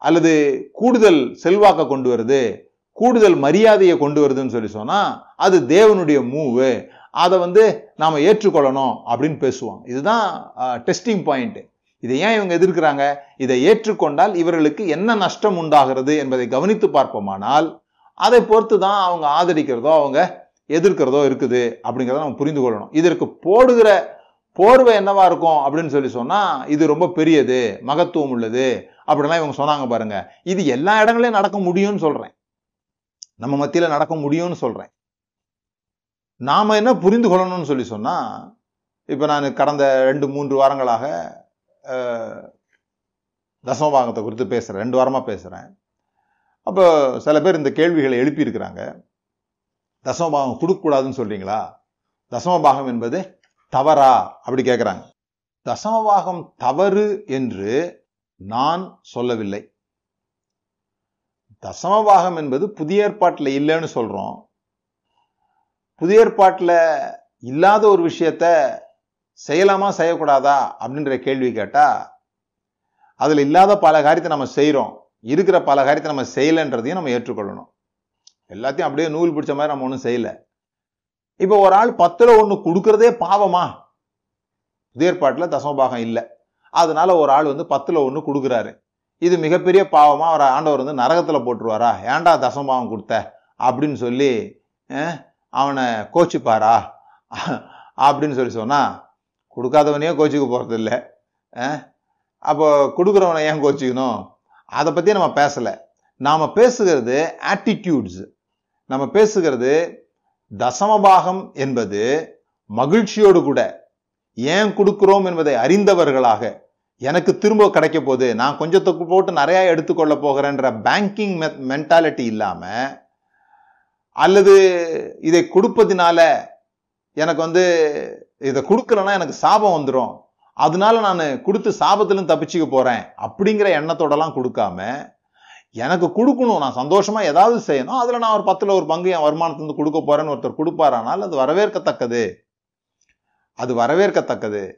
அல்லது கூடுதல் செல்வாக்க கொண்டு வருது கூடுதல் மரியாதையை கொண்டு வருதுன்னு சொல்லி சொன்னால் அது தேவனுடைய மூவு. அதை வந்து நாம் ஏற்றுக்கொள்ளணும் அப்படின்னு பேசுவாங்க. இதுதான் டெஸ்டிங் பாயிண்ட்டு இதை ஏன் இவங்க எதிர்க்கிறாங்க? இதை ஏற்றுக்கொண்டால் இவர்களுக்கு என்ன நஷ்டம் உண்டாகிறது என்பதை கவனித்து பார்ப்போமானால் அதை பொறுத்து தான் அவங்க ஆதரிக்கிறதோ அவங்க எதிர்க்கிறதோ இருக்குது அப்படிங்கிறத நம்ம புரிந்து கொள்ளணும். இதற்கு போடுகிற போர்வை என்னவா இருக்கும் அப்படின்னு சொல்லி சொன்னா இது ரொம்ப பெரியது மகத்துவம் உள்ளது அப்படிலாம் இவங்க சொன்னாங்க பாருங்க. இது எல்லா இடங்களையும் நடக்க முடியும்னு சொல்றேன். நம்ம மத்தியில நடக்க முடியும்னு சொல்றேன். நாம என்ன புரிந்து கொள்ளணும்னு சொல்லி சொன்னா இப்போ நான் கடந்த ரெண்டு மூன்று வாரங்களாக தசமபாகத்தை குறித்து பேசுறேன். ரெண்டு வாரமா பேசுறேன். அப்போ சில பேர் இந்த கேள்விகளை எழுப்பியிருக்கிறாங்க. தசமபாகம் கொடுக்கக்கூடாதுன்னு சொல்றீங்களா? தசமபாகம் என்பது தவறா? அப்படி கேட்குறாங்க தசமபாகம் தவறு என்று நான் சொல்லவில்லை. தசமபாகம் என்பது புதிய ஏற்பாட்டில் இல்லைன்னு சொல்றோம். புதிய ஏற்பாட்டில் இல்லாத ஒரு விஷயத்த செய்யலாமா செய்யக்கூடாதா அப்படின்ற கேள்வி கேட்டால் அதில் இல்லாத பல காரியத்தை நம்ம செய்கிறோம் இருக்கிற பல காரியத்தை நம்ம செய்யலைன்றதையும் நம்ம ஏற்றுக்கொள்ளணும். எல்லாத்தையும் அப்படியே நூல் பிடிச்ச மாதிரி நம்ம ஒன்றும் செய்யலை. இப்போ ஒரு ஆள் பத்தில் ஒன்று கொடுக்கறதே பாவமா? புதிய ஏற்பாட்டில் தசமபாகம் இல்லை. அதனால ஒரு ஆள் வந்து பத்தில் ஒன்று கொடுக்குறாரு. இது மிகப்பெரிய பாவமாக அவர் ஆண்டவர் வந்து நரகத்தில் போட்டுருவாரா? ஏன்டா தசமபாகம் கொடுத்த? அப்படின்னு சொல்லி அவனை கோச்சிப்பாரா? அப்படின்னு சொல்லி சொன்னால் கொடுக்காதவனையே கோச்சிக்க போகிறதில்ல இல்லை அப்போ கொடுக்குறவனை ஏன் கோச்சிக்கணும்? அதை பற்றி நம்ம பேசலை. நாம் பேசுகிறது ஆட்டிடியூட்ஸ் நம்ம பேசுகிறது தசமபாகம் என்பது மகிழ்ச்சியோடு கூட ஏன் கொடுக்குறோம் என்பதை அறிந்தவர்களாக எனக்கு திரும்ப கிடைக்க போகுது. நான் கொஞ்சத்துக்கு போட்டு நிறையா எடுத்துக்கொள்ள போகிறேன்ற பேங்கிங் மெ மென்டாலிட்டி இல்லாமல் அல்லது இதை கொடுப்பதினால எனக்கு வந்து இதை கொடுக்கலன்னா எனக்கு சாபம் வந்துடும் அதனால நான் கொடுத்து சாபத்திலும் தப்பிச்சுக்க போகிறேன் அப்படிங்கிற எண்ணத்தோடலாம் கொடுக்காம எனக்கு கொடுக்கணும். நான் சந்தோஷமா ஏதாவது செய்யணும். அதில் நான் ஒரு பத்தில் ஒரு பங்கு என் வருமானத்துலேருந்து கொடுக்க போறேன்னு ஒருத்தர் கொடுப்பாரானால் அது வரவேற்கத்தக்கது. அது வரவேற்கத்தக்கது.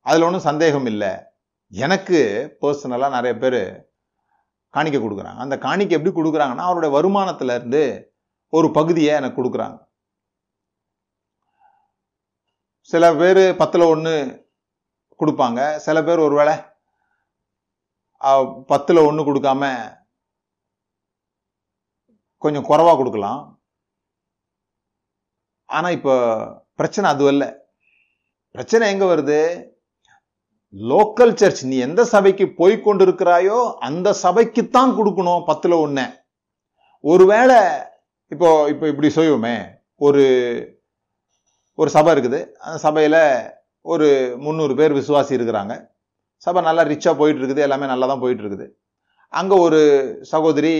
அதில் ஒன்றும் சந்தேகம் இல்லை. எனக்கு பர்சனலாக நிறைய பேர் காணிக்கை கொடுக்குறாங்க. அந்த காணிக்கை எப்படி கொடுக்குறாங்கன்னா அவருடைய வருமானத்துல இருந்து ஒரு பகுதியை எனக்கு கொடுக்குறாங்க. சில பேர் பத்தில் ஒன்று கொடுப்பாங்க. சில பேர் ஒருவேளை வேளை பத்தில் ஒன்று கொடுக்காம கொஞ்சம் குறவாக கொடுக்கலாம். ஆனால் இப்போ பிரச்சனை அது அல்ல. பிரச்சனை எங்கே வருது? லோக்கல் சர்ச் நீ எந்த சபைக்கு போய் கொண்டிருக்கிறாயோ அந்த சபைக்குத்தான் கொடுக்கணும் பத்தில் ஒன்று ஒருவேளை இப்போ இப்போ இப்படி செய்வோமே ஒரு ஒரு சபை இருக்குது. அந்த சபையில் ஒரு முந்நூறு பேர் விசுவாசி இருக்கிறாங்க. சபை நல்லா ரிச்சாக போயிட்டுருக்குது. எல்லாமே நல்லா தான் போயிட்டுருக்குது. அங்கே ஒரு சகோதரி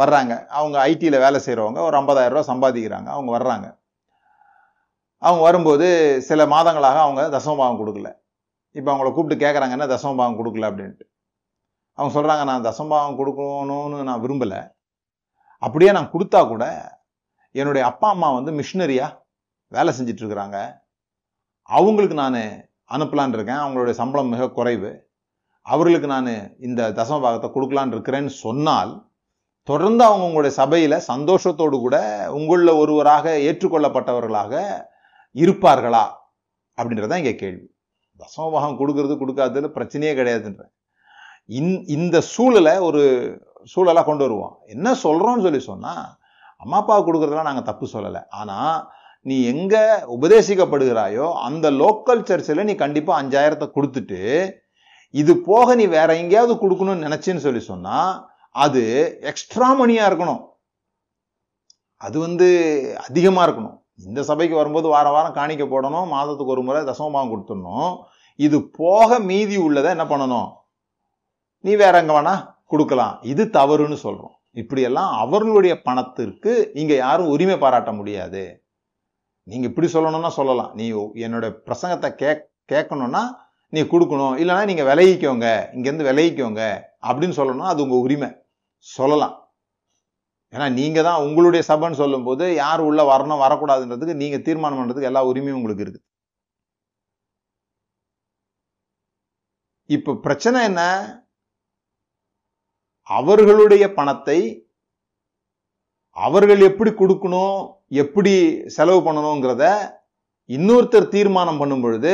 வர்றாங்க. அவங்க ஐடியில் வேலை செய்கிறவங்க ஒரு 50000 சம்பாதிக்கிறாங்க. அவங்க வர்றாங்க. அவங்க வரும்போது சில மாதங்களாக அவங்க தசமபாகம் கொடுக்கல. இப்போ அவங்கள கூப்பிட்டு கேட்குறாங்க என்ன தசமபாகம் கொடுக்கல? அப்படின்ட்டு. அவங்க சொல்கிறாங்க நான் தசமபாகம் கொடுக்கணும்னு நான் விரும்பலை. அப்படியே நான் கொடுத்தா கூட என்னுடைய அப்பா அம்மா வந்து மிஷினரியாக வேலை செஞ்சுட்டு இருக்கிறாங்க அவங்களுக்கு நான் அனுப்பலான் இருக்கேன் அவங்களுடைய சம்பளம் மிக குறைவு. அவர்களுக்கு நான் இந்த தசம பாகத்தை கொடுக்கலான் இருக்கிறேன்னு சொன்னால் தொடர்ந்து அவங்க உங்களுடைய சபையில் சந்தோஷத்தோடு கூட உங்களில் ஒருவராக ஏற்றுக்கொள்ளப்பட்டவர்களாக இருப்பார்களா? அப்படின்றதான் இங்கே கேள்வி. தசமபாகம் கொடுக்கறது கொடுக்காததுல பிரச்சனையே கிடையாதுன்ற. இந்- இந்த சூழலை ஒரு சூழலாக கொண்டு வருவோம். என்ன சொல்கிறோன்னு சொல்லி சொன்னால் அம்மா அப்பா கொடுக்குறதுலாம் நாங்கள் தப்பு சொல்லலை. ஆனால் நீ எங்கே உபதேசிக்கப்படுகிறாயோ அந்த லோக்கல் சர்ச்சில் நீ கண்டிப்பாக அஞ்சாயிரத்தை கொடுத்துட்டு இது போக நீ வேற எங்கேயாவது கொடுக்கணும்னு நினச்சின்னு சொல்லி சொன்னால் அது எக்ஸ்ட்ரா மணியாக இருக்கணும். அது வந்து அதிகமாக இருக்கணும். இந்த சபைக்கு வரும்போது வாரம் வாரம் காணிக்க போடணும் மாதத்துக்கு ஒரு முறை தசமபாகம் கொடுத்துடணும். இது போக மீதி உள்ளதை என்ன பண்ணணும்? நீ வேற எங்க வேணா கொடுக்கலாம். இது தவறுன்னு சொல்கிறோம் இப்படியெல்லாம் அவர்களுடைய பணத்திற்கு இங்கே யாரும் உரிமை பாராட்ட முடியாது. நீங்க இப்படி சொல்லணும்னா சொல்லலாம். நீ என்னோட பிரசங்கத்தை கேக் கேட்கணும்னா நீ கொடுக்கணும். இல்லைனா நீங்க விலகிக்கோங்க. இங்கேருந்து விலகிக்கோங்க. அப்படின்னு சொல்லணும்னா அது உங்க உரிமை. சொல்லலாம். ஏன்னா நீங்க தான் உங்களுடைய சபைன்னு சொல்லும்போது யார் உள்ள வரணும் வரக்கூடாதுன்றதுக்கு நீங்க தீர்மானம் பண்றதுக்கு எல்லா உரிமையும் உங்களுக்கு இருக்குது. இப்போ பிரச்சனை என்ன? அவர்களுடைய பணத்தை அவர்கள் எப்படி கொடுக்கணும் எப்படி செலவு பண்ணணுங்கிறத இன்னொருத்தர் தீர்மானம் பண்ணும் பொழுது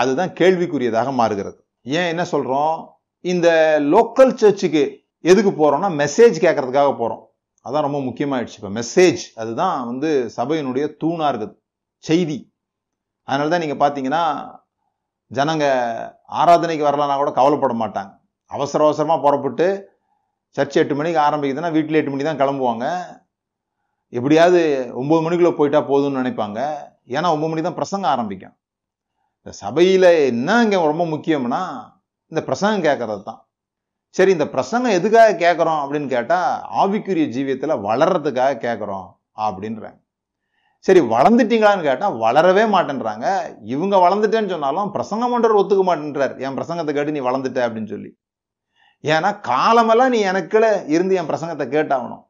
அதுதான் கேள்விக்குரியதாக மாறுகிறது. ஏன் என்ன சொல்றோம்? இந்த லோக்கல் சர்ச்சுக்கு எதுக்கு போறோம்னா மெசேஜ் கேட்கறதுக்காக போறோம். அதான் ரொம்ப முக்கியமாயிடுச்சு இப்போ. மெசேஜ் அதுதான் வந்து சபையினுடைய தூணாக இருக்குது. செய்தி. அதனால தான் நீங்கள் பார்த்தீங்கன்னா ஜனங்க ஆராதனைக்கு வரலன்னா கூட கவலைப்பட மாட்டாங்க. அவசர அவசரமாக புறப்பட்டு சர்ச் எட்டு மணிக்கு ஆரம்பிக்குதுன்னா வீட்டில் எட்டு மணிக்கு தான் கிளம்புவாங்க. எப்படியாவது ஒம்பது மணிக்குள்ளே போயிட்டா போதும்னு நினைப்பாங்க. ஏன்னா ஒம்பது மணி தான் பிரசங்கம் ஆரம்பிக்கும். இந்த சபையில் என்ன இங்கே ரொம்ப முக்கியம்னா இந்த பிரசங்கம் கேட்கறது தான். சரி இந்த பிரசங்கம் எதுக்காக கேட்குறோம் அப்படின்னு கேட்டால் ஆவிக்குரிய ஜீவியத்தில் வளர்றதுக்காக கேட்குறோம் அப்படின்றாங்க சரி வளர்ந்துட்டீங்களான்னு கேட்டால் வளரவே மாட்டேன்றாங்க. இவங்க வளர்ந்துட்டேன்னு சொன்னாலும் பிரசங்கம் பண்ணுறவர் ஒத்துக்க மாட்டேன்றார். என் பிரசங்கத்தை கேட்டு நீ வளர்ந்துட்ட அப்படின்னு சொல்லி. ஏன்னா காலமெல்லாம் நீ எனக்குள்ள இருந்து என் பிரசங்கத்தை கேட்டாகணும்.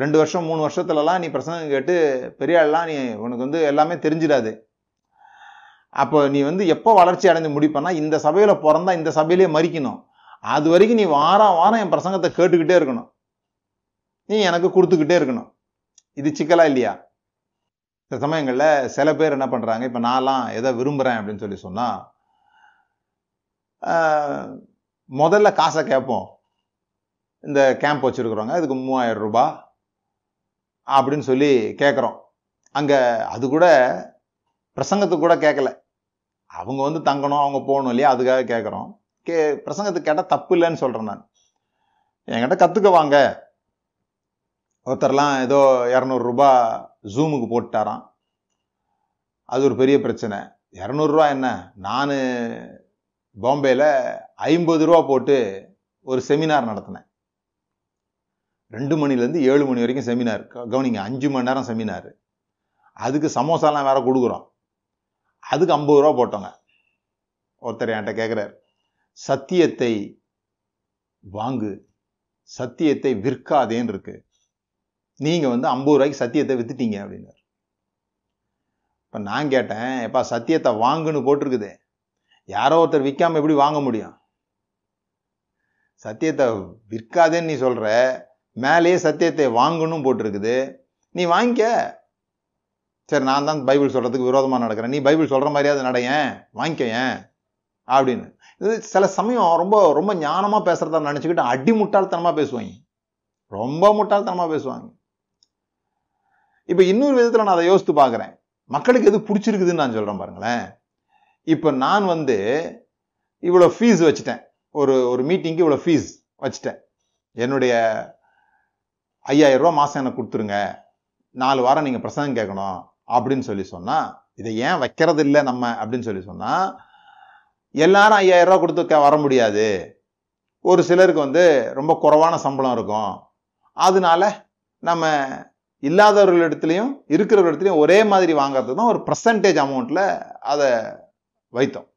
ரெண்டு வருஷம் மூணு வருஷத்துலலாம் நீ பிரசங்கம் கேட்டு பெரிய ஆள்லாம் நீ உனக்கு வந்து எல்லாமே தெரிஞ்சிடாது. அப்போ நீ வந்து எப்போ வளர்ச்சி அடைஞ்சு முடிப்பனா இந்த சபையில் பிறந்தா இந்த சபையிலேயே மறிக்கணும். அது வரைக்கும் நீ வாரம் வாரம் என் பிரசங்கத்தை கேட்டுக்கிட்டே இருக்கணும். நீ எனக்கு கொடுத்துக்கிட்டே இருக்கணும். இது சிக்கலா இல்லையா? சில சமயங்களில் சில பேர் என்ன பண்ணுறாங்க இப்போ நான்லாம் எதை விரும்புகிறேன் அப்படின்னு சொல்லி சொன்னால் முதல்ல காசை கேட்போம். இந்த கேம்ப் வச்சுருக்குறவங்க இதுக்கு மூவாயிரம் ரூபாய் அப்படின்னு சொல்லி கேட்குறோம் அங்கே அது கூட பிரசங்கத்துக்கு கூட கேட்கல அவங்க வந்து தங்கணும் அவங்க போகணும் இல்லையா? அதுக்காக கேட்குறோம் கே பிரசங்கத்துக்கு கேட்டால் தப்பு இல்லைன்னு சொல்கிறேன் நான். என்கிட்ட கற்றுக்க வாங்க ஒருத்தர்லாம் ஏதோ இரநூறுபா ஜூமுக்கு போட்டுட்டாராம். அது ஒரு பெரிய பிரச்சனை. இரநூறுவா என்ன? நான் பாம்பேயில் ஐம்பது ரூபா போட்டு ஒரு செமினார் நடத்தினேன். ரெண்டு மணிலேருந்து ஏழு மணி வரைக்கும் செமினார். கவனிங்க அஞ்சு மணி நேரம் செமினார். அதுக்கு சமோசாலாம் வேற கொடுக்குறோம். அதுக்கு ஐம்பது ரூபா போட்டோங்க. ஒருத்தர் என்கிட்ட கேட்குறாரு சத்தியத்தை வாங்கு. சத்தியத்தை விற்காதேன்னு இருக்கு நீங்கள் வந்து ஐம்பது ரூபாய்க்கு சத்தியத்தை வித்துட்டீங்க அப்படின்னாரு. இப்போ நான் கேட்டேன் எப்பா சத்தியத்தை வாங்குன்னு போட்டிருக்குது. யாரோ ஒருத்தர் விற்காம எப்படி வாங்க முடியும்? சத்தியத்தை விற்காதேன்னு நீ சொல்ற. மேலேயே சத்தியத்தை வாங்கணும் போட்டிருக்குது. நீ வாங்கிக்க. சரி நான் தான் பைபிள் சொல்கிறதுக்கு விரோதமாக நடக்கிறேன். நீ பைபிள் சொல்கிற மாதிரியாவது நடைய வாங்கிக்க ஏன்? அப்படின்னு. இது சில சமயம் ரொம்ப ரொம்ப ஞானமாக பேசுறதா நினச்சிக்கிட்டு அடி முட்டாள்தனமாக பேசுவாங்க. ரொம்ப முட்டாள்தனமாக பேசுவாங்க. இப்போ இன்னொரு விதத்தில் நான் அதை யோசித்து பார்க்குறேன். மக்களுக்கு எது பிடிச்சிருக்குதுன்னு நான் சொல்கிறேன் பாருங்களேன். இப்போ நான் வந்து இவ்வளோ ஃபீஸ் வச்சுட்டேன். ஒரு ஒரு மீட்டிங்க்கு இவ்வளோ ஃபீஸ் வச்சுட்டேன். என்னுடைய ஐயாயிரம் ரூபா மாதம் எனக்கு கொடுத்துருங்க. நாலு வாரம் நீங்கள் பிரசங்கம் கேட்கணும் அப்படின்னு சொல்லி சொன்னால் இதை ஏன் வைக்கிறது இல்லை நம்ம அப்படின்னு சொல்லி சொன்னால் எல்லாரும் ஐயாயிரம் ரூபா கொடுத்து வர முடியாது. ஒரு சிலருக்கு வந்து ரொம்ப குறைவான சம்பளம் இருக்கும். அதனால நம்ம இல்லாதவர்களிடத்துலையும் இருக்கிறவர்களிடத்துலையும் ஒரே மாதிரி வாங்குறது தான் ஒரு பர்சன்டேஜ் அமௌண்ட்டில் அதை வைத்தோம்.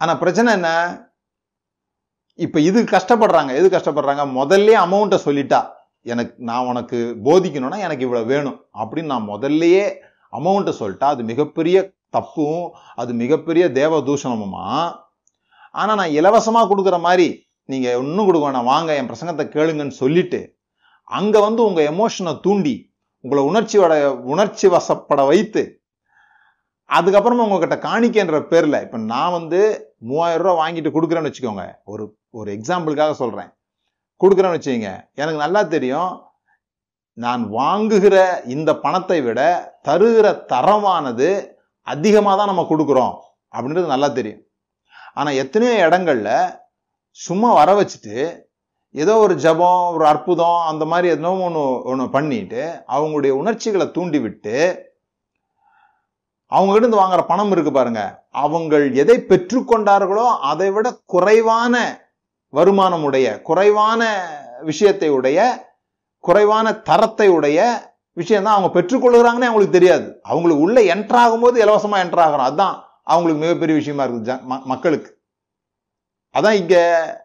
ஆனால் பிரச்சனை என்ன? இப்ப இது கஷ்டப்படுறாங்க எது கஷ்டப்படுறாங்க? முதல்ல அமௌண்ட்டை சொல்லிட்டா எனக்கு நான் உனக்கு போதிக்கணும்னா எனக்கு இவ்வளவு வேணும் அப்படின்னு நான் முதல்லயே அமௌண்ட்டை சொல்லிட்டா அது மிகப்பெரிய தப்பும் அது மிகப்பெரிய தேவ தூஷணமுமா ஆனா நான் இலவசமா கொடுக்குற மாதிரி நீங்க ஒன்றும் கொடுக்க வேணாம் வாங்க என் பிரசங்கத்தை கேளுங்கன்னு சொல்லிட்டு அங்க வந்து உங்க எமோஷனை தூண்டி உங்களை உணர்ச்சியோட உணர்ச்சி வசப்பட வைத்து அதுக்கப்புறமா உங்ககிட்ட காணிக்கன்ற பேர்ல இப்ப நான் வந்து மூவாயிரம் ரூபாய் வாங்கிட்டு கொடுக்குறேன்னு வச்சுக்கோங்க ஒரு ஒரு எக்ஸாம்பிளுக்காக சொல்கிறேன் கொடுக்குறேன்னு வச்சுக்கோங்க. எனக்கு நல்லா தெரியும். நான் வாங்குகிற இந்த பணத்தை விட தருகிற தரமானது அதிகமாக தான் நம்ம கொடுக்குறோம். அப்படின்றது நல்லா தெரியும். ஆனால் எத்தனையோ இடங்களில் சும்மா வர வச்சுட்டு ஏதோ ஒரு ஜபம் ஒரு அற்புதம் அந்த மாதிரி எதனோ ஒன்று ஒன்று பண்ணிட்டு அவங்களுடைய உணர்ச்சிகளை தூண்டி விட்டு அவங்க கிட்ட வாங்குற பணம் இருக்கு பாருங்க. அவங்கள் எதை பெற்றுக்கொண்டார்களோ அதை விட குறைவான வருமானம் உடைய குறைவான விஷயத்தை உடைய குறைவான தரத்தை உடைய விஷயம் தான் அவங்க பெற்றுக்கொள்கிறாங்கன்னு அவங்களுக்கு தெரியாது. அவங்களுக்கு உள்ள என்டர் ஆகும்போது இலவசமா என்டர் ஆகிறோம் அதுதான் அவங்களுக்கு மிகப்பெரிய விஷயமா இருக்குது ஜ- ம- மக்களுக்கு. அதான் இங்க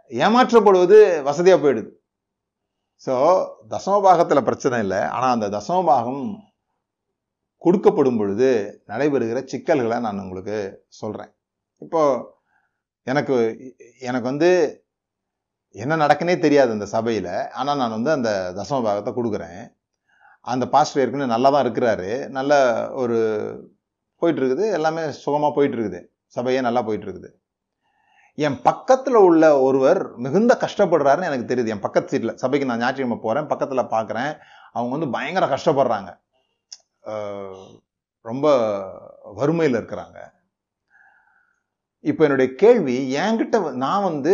ஏமாற்றப்படுவது வசதியா போயிடுது. ஸோ தசமபாகத்தில் பிரச்சனை இல்லை. ஆனால் அந்த தசமபாகம் கொடுக்கப்படும் பொழுது நடைபெறுகிற சிக்கல்களை நான் உங்களுக்கு சொல்கிறேன் இப்போ எனக்கு எனக்கு வந்து என்ன நடக்குனே தெரியாது அந்த சபையில். ஆனால் நான் வந்து அந்த தசம பாகத்தை கொடுக்குறேன். அந்த பாஸ்டர் ஏற்கனவே நல்லா தான் இருக்கிறாரு. நல்ல ஒரு போயிட்டுருக்குது. எல்லாமே சுகமாக போயிட்டுருக்குது. சபையே நல்லா போயிட்டுருக்குது. என் பக்கத்தில் உள்ள ஒருவர் மிகுந்த கஷ்டப்படுறாருன்னு எனக்கு தெரியுது. என் பக்கத்து சீட்டில் சபைக்கு நான் ஞாயிற்றுக்கிழமை போகிறேன் பக்கத்தில் பார்க்குறேன் அவங்க வந்து பயங்கர கஷ்டப்படுறாங்க. ரொம்ப வறுமையில் இருக்கிறாங்க. இப்போ என்னுடைய கேள்வி என்கிட்ட நான் வந்து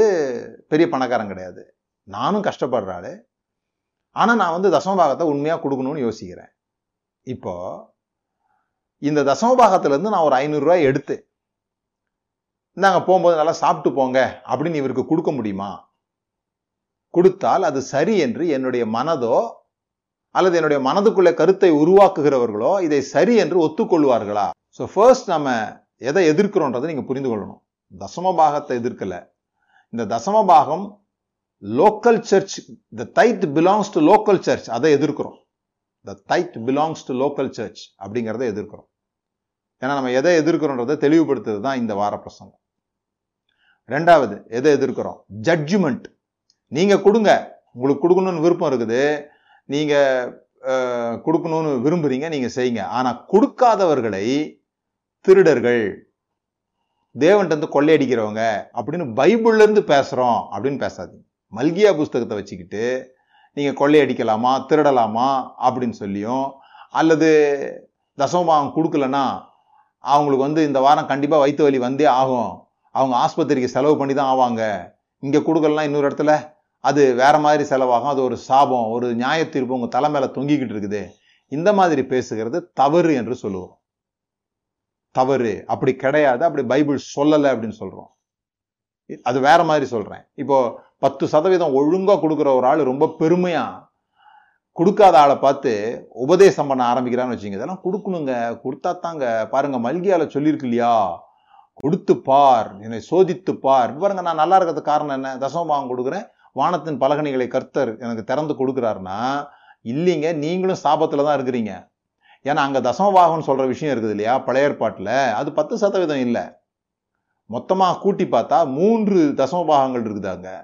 பெரிய பணக்காரன் கிடையாது. நானும் கஷ்டப்படுற ஆளு. ஆனா நான் வந்து தசமபாகத்தை உண்மையா கொடுக்கணும்னு யோசிக்கிறேன். இப்போ இந்த தசமபாகத்துல இருந்து நான் ஒரு ஐநூறு ரூபாய் எடுத்து நாங்க போகும்போது நல்லா சாப்பிட்டு போங்க அப்படின்னு இவருக்கு கொடுக்க முடியுமா? கொடுத்தால் அது சரி என்று என்னுடைய மனதோ அல்லது என்னுடைய மனதுக்குள்ளே கருத்தை உருவாக்குகிறவர்களோ இதை சரி என்று ஒத்துக்கொள்வார்களா? ஸோ ஃபர்ஸ்ட் நம்ம எதை எதிர்க்கிறோன்றதை நீங்க புரிந்து கொள்ளணும். தசமபாகத்தை எதிர்க்கல. இந்த தசம பாகம் local church the tithe belongs to local church அதை எதிர்க்கிறோம். The tithe belongs to local church அப்படிங்கிறத எதிர்க்கிறோம். ஏன்னா நம்ம எதை எதிர்க்கிறோன்றதை தெளிவுபடுத்துறது தான் இந்த வார பிரசங்கம். ரெண்டாவது எதை எதிர்க்கிறோம்? ஜட்ஜ்மெண்ட் நீங்கள் கொடுங்க. உங்களுக்கு கொடுக்கணும்னு விருப்பம் இருக்குது. நீங்கள் கொடுக்கணும்னு விரும்புகிறீங்க நீங்கள் செய்யுங்க. ஆனால் கொடுக்காதவர்களை திருடர்கள். தேவன்கிட்ட வந்து கொள்ளையடிக்கிறவங்க அப்படின்னு பைபிள்லேருந்து பேசுகிறோம் அப்படின்னு பேசாதீங்க. மல்கியா புஸ்தகத்தை வச்சுக்கிட்டு நீங்கள் கொள்ளையடிக்கலாமா திருடலாமா அப்படின்னு சொல்லியும் அல்லது தசமபாகம் கொடுக்கலன்னா அவங்களுக்கு வந்து இந்த வாரம் கண்டிப்பாக வயிற்று வலி வந்தே ஆகும். அவங்க ஆஸ்பத்திரிக்கு செலவு பண்ணி தான் ஆவாங்க. இங்கே கொடுக்கலாம் இன்னொரு இடத்துல அது வேற மாதிரி செலவாகும். அது ஒரு சாபம் ஒரு நியாய தீர்ப்பு உங்கள் தலை மேலே தொங்கிக்கிட்டு இருக்குது. இந்த மாதிரி பேசுகிறது தவறு என்று சொல்லுவோம். தவறு அப்படி கிடையாது அப்படி பைபிள் சொல்லலை அப்படின்னு சொல்கிறோம் அது வேற மாதிரி சொல்கிறேன் இப்போ பத்து சதவீதம் ஒழுங்காக கொடுக்குற ஒரு ஆள் ரொம்ப பெருமையாக கொடுக்காத ஆளை பார்த்து உபதேசம் பண்ண ஆரம்பிக்கிறான்னு வச்சுங்க இதெல்லாம் கொடுக்கணுங்க. கொடுத்தா தாங்க. பாருங்க மல்கியால சொல்லியிருக்கு இல்லையா? கொடுத்து பார். என்னை சோதித்து பார். பாருங்க நான் நல்லா இருக்கிறதுக்கு காரணம் என்ன? தசமபாகம் கொடுக்குறேன். வானத்தின் பலகணிகளை கர்த்தர் எனக்கு திறந்து கொடுக்குறாருன்னா இல்லைங்க நீங்களும் சாபத்தில் தான் இருக்கிறீங்க. ஏன்னா அங்கே தசமபாகம்னு சொல்கிற விஷயம் இருக்குது இல்லையா? பழைய ஏற்பாட்டில். அது பத்து சதவீதம் இல்லை. மொத்தமாக கூட்டி பார்த்தா மூன்று தசமபாகங்கள் இருக்குது அங்கே.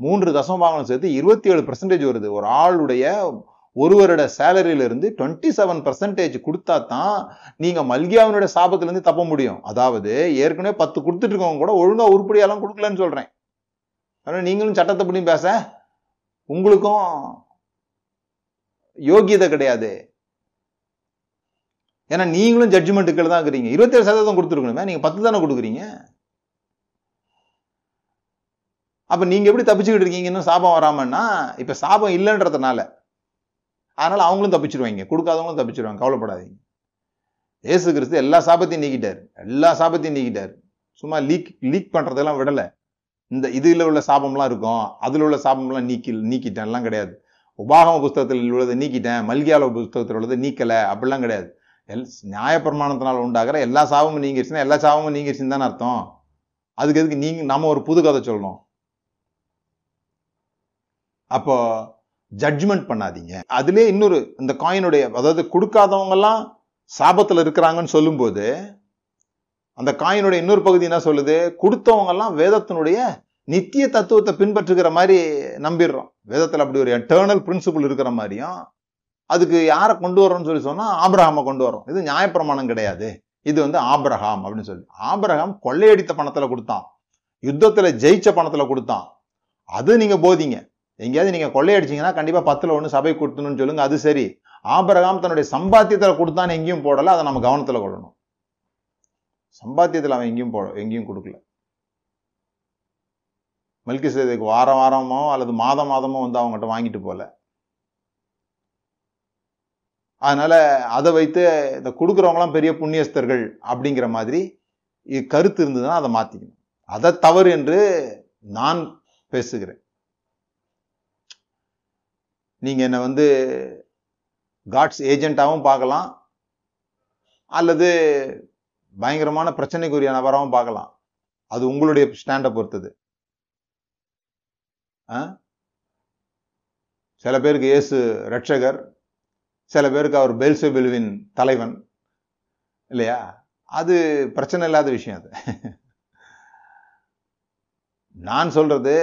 மூன்று தசமபாகம் சேர்த்து இருபத்தி ஏழு பர்சன்டேஜ் வருது. ஒரு ஆளுடைய ஒருவரோட சேலரியிலிருந்து டுவெண்ட்டி செவன் பர்சன்டேஜ் கொடுத்தா தான் நீங்கள் மல்கியாவினுடைய சாபத்துலேருந்து தப்ப முடியும். அதாவது ஏற்கனவே பத்து கொடுத்துட்டு இருக்கவங்க கூட ஒழுங்காக உருப்படியெல்லாம் கொடுக்கலன்னு சொல்கிறேன் ஆனால் நீங்களும் சட்டத்தை படி பேச. உங்களுக்கும் யோகியதை கிடையாது. ஏன்னா நீங்களும் ஜட்ஜ்மெண்ட்டுக்கள் தான் இருக்கிறீங்க. இருபத்தேழு சதவீதம் கொடுத்துருக்கணுமே. நீங்கள் பத்து தானே கொடுக்குறீங்க? அப்போ நீங்கள் எப்படி தப்பிச்சுக்கிட்டு இருக்கீங்கன்னு சாபம் வராமன்னா இப்போ சாபம் இல்லைன்றதுனால. அதனால் அவங்களும் தப்பிச்சிருவாங்க. கொடுக்காதவங்களும் தப்பிச்சிருவாங்க. கவலைப்படாதீங்க. ஏசு கிறிஸ்து எல்லா சாபத்தையும் நீக்கிட்டார். எல்லா சாபத்தையும் நீக்கிட்டார். சும்மா லீக் லீக் பண்ணுறதெல்லாம் விடலை. இந்த இதில் உள்ள சாபம்லாம் இருக்கும். அதில் உள்ள சாபம்லாம் நீக்கி நீக்கிட்டேன். எல்லாம் கிடையாது. உபாகம புஸ்தகத்தில் உள்ளதை நீக்கிட்டேன். மல்கியால புஸ்தகத்தில் உள்ளதை நீக்கலை. அப்படிலாம் கிடையாது. எல் நியாயப்பிரமாணத்தினால் உண்டாகிற எல்லா சாபமும் நீங்கிருச்சுன்னா எல்லா சாபமும் நீங்கிருச்சுன்னு தானே அர்த்தம்? அதுக்கு எதுக்கு நீங்க நம்ம ஒரு புது கதை சொல்லணும் அப்போ ஜட்ஜ்மெண்ட் பண்ணாதீங்க. அதுலேயே இன்னொரு இந்த காயினுடைய அதாவது கொடுக்காதவங்கெல்லாம் சாபத்தில் இருக்கிறாங்கன்னு சொல்லும்போது அந்த காயினுடைய இன்னொரு பகுதி என்ன சொல்லுது? கொடுத்தவங்க எல்லாம் வேதத்தினுடைய நித்திய தத்துவத்தை பின்பற்றுகிற மாதிரி நம்பிடுறோம். வேதத்தில் அப்படி ஒரு எட்டர்னல் பிரின்சிபிள் இருக்கிற மாதிரியும் அதுக்கு யாரை கொண்டு வரோம்னு சொல்லி சொன்னால் ஆபிரகாமை கொண்டு வரோம் இது நியாயப்பிரமாணம் கிடையாது. இது வந்து ஆபிரகாம் அப்படின்னு சொல்லி. ஆபிரகாம் கொள்ளையடித்த பணத்தில் கொடுத்தான். யுத்தத்தில் ஜெயிச்ச பணத்தில் கொடுத்தான். அது நீங்கள் போதிங்க. எங்கேயாவது நீங்கள் கொள்ளையடிச்சிங்கன்னா கண்டிப்பாக பத்தில் ஒன்று சபை கொடுத்தணும்னு சொல்லுங்க அது சரி. ஆபரகாம் தன்னுடைய சம்பாத்தியத்தில் கொடுத்தான்னு எங்கேயும் போடலை அதை நம்ம கவனத்தில் கொள்ளணும். சம்பாத்தியத்தில் அவன் எங்கேயும் போட எங்கேயும் கொடுக்கல. மல்கி சேதைக்கு வாரம் வாரமோ அல்லது மாதம் மாதமோ வந்து அவங்ககிட்ட வாங்கிட்டு போகல அதனால அதை வைத்து இந்த கொடுக்குறவங்களாம் பெரிய புண்ணியஸ்தர்கள் அப்படிங்கிற மாதிரி கருத்து இருந்ததுன்னா அதை மாற்றிக்கணும் அதை தவறு என்று நான் பேசுகிறேன். நீங்கள் என்னை வந்து காட்ஸ் ஏஜென்ட்டாகவும் பார்க்கலாம். அல்லது பயங்கரமான பிரச்சனைக்குரிய நபராகவும் பார்க்கலாம். அது உங்களுடைய ஸ்டாண்டை பொறுத்தது. ஆ? சில பேருக்கு இயேசு ரட்சகர் சில பேருக்கு அவர் பெல்செபெலுவின் தலைவன் இல்லையா? அது பிரச்சனை இல்லாத விஷயம் அது. நான் சொல்றது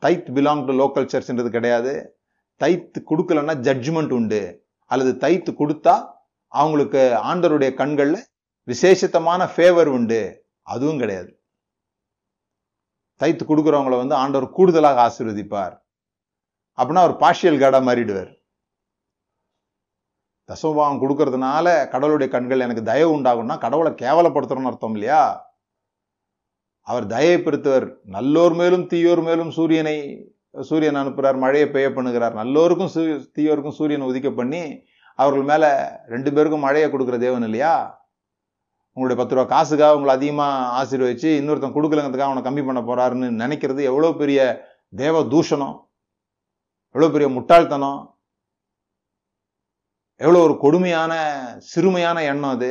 தைத் பிலாங் டு லோக்கல் சர்ச்ன்றது கிடையாது. தைத்து கொடுக்கலன்னா ஜட்ஜ்மெண்ட் உண்டு. அல்லது தைத்து கொடுத்தா அவங்களுக்கு ஆண்டவருடைய கண்களில் விசேஷத்தமான ஃபேவர் உண்டு. அதுவும் கிடையாது. தைத்து கொடுக்குறவங்கள வந்து ஆண்டவர் கூடுதலாக ஆசீர்வதிப்பார். அப்படின்னா அவர் பார்ஷியல் காடா மாறிடுவார். தசமபாவம் கொடுக்கறதுனால கடவுளுடைய கண்கள் எனக்கு தயவு உண்டாகும்னா கடவுளை கேவலப்படுத்துறோம்னு அர்த்தம் இல்லையா? அவர் தயை பெருத்தவர். நல்லோர் மேலும் தீயோர் மேலும் சூரியனை சூரியன் அனுப்புகிறார் மழையை பெய்ய பண்ணுகிறார். நல்லோருக்கும் சூ- தீயோருக்கும் சூரியனை உதிக்க பண்ணி அவர்கள் மேலே ரெண்டு பேருக்கும் மழையை கொடுக்குற தேவன் இல்லையா? உங்களுடைய பத்து ரூபா காசுக்காக உங்களை அதிகமாக ஆசீர்வதிச்சு இன்னொருத்தன் கொடுக்கலங்கிறதுக்காக அவனை கம்மி பண்ண போகிறாருன்னு நினைக்கிறது எவ்வளோ பெரிய தேவ தூஷணம் எவ்வளோ பெரிய முட்டாள்தனம். எவ்வளோ ஒரு கொடுமையான சிறுமையான எண்ணம் அது.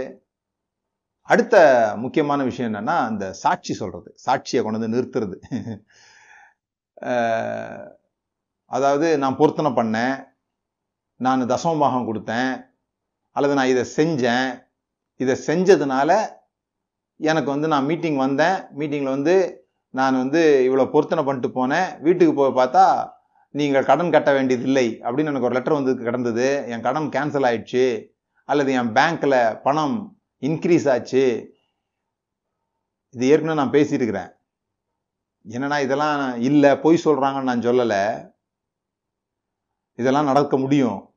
அடுத்த முக்கியமான விஷயம் என்னன்னா அந்த சாட்சி சொல்றது. சாட்சியை கொண்டு வந்து நிறுத்துறது. அதாவது நான் பொருத்தனை பண்ணேன் நான் தசமபாகம் கொடுத்தேன் அல்லது நான் இதை செஞ்சேன். இதை செஞ்சதுனால எனக்கு வந்து நான் மீட்டிங் வந்தேன். மீட்டிங்கில் வந்து நான் வந்து இவ்வளோ பொருத்தனை பண்ணிட்டு போனேன். வீட்டுக்கு போய் பார்த்தா நீங்கள் கடன் கட்ட வேண்டியதில்லை அப்படின்னு எனக்கு ஒரு லெட்டர் வந்து கிடந்தது. என் கடன் கேன்சல் ஆயிடுச்சு. அல்லது என் பேங்க்கில் பணம் இன்க்ரீஸ் ஆச்சு. இது ஏற்கனவே நான் பேசியிருக்கிறேன். என்னன்னா இதெல்லாம் இல்லை பொய் சொல்கிறாங்கன்னு நான் சொல்லலை. இதெல்லாம் நடக்க முடியும்.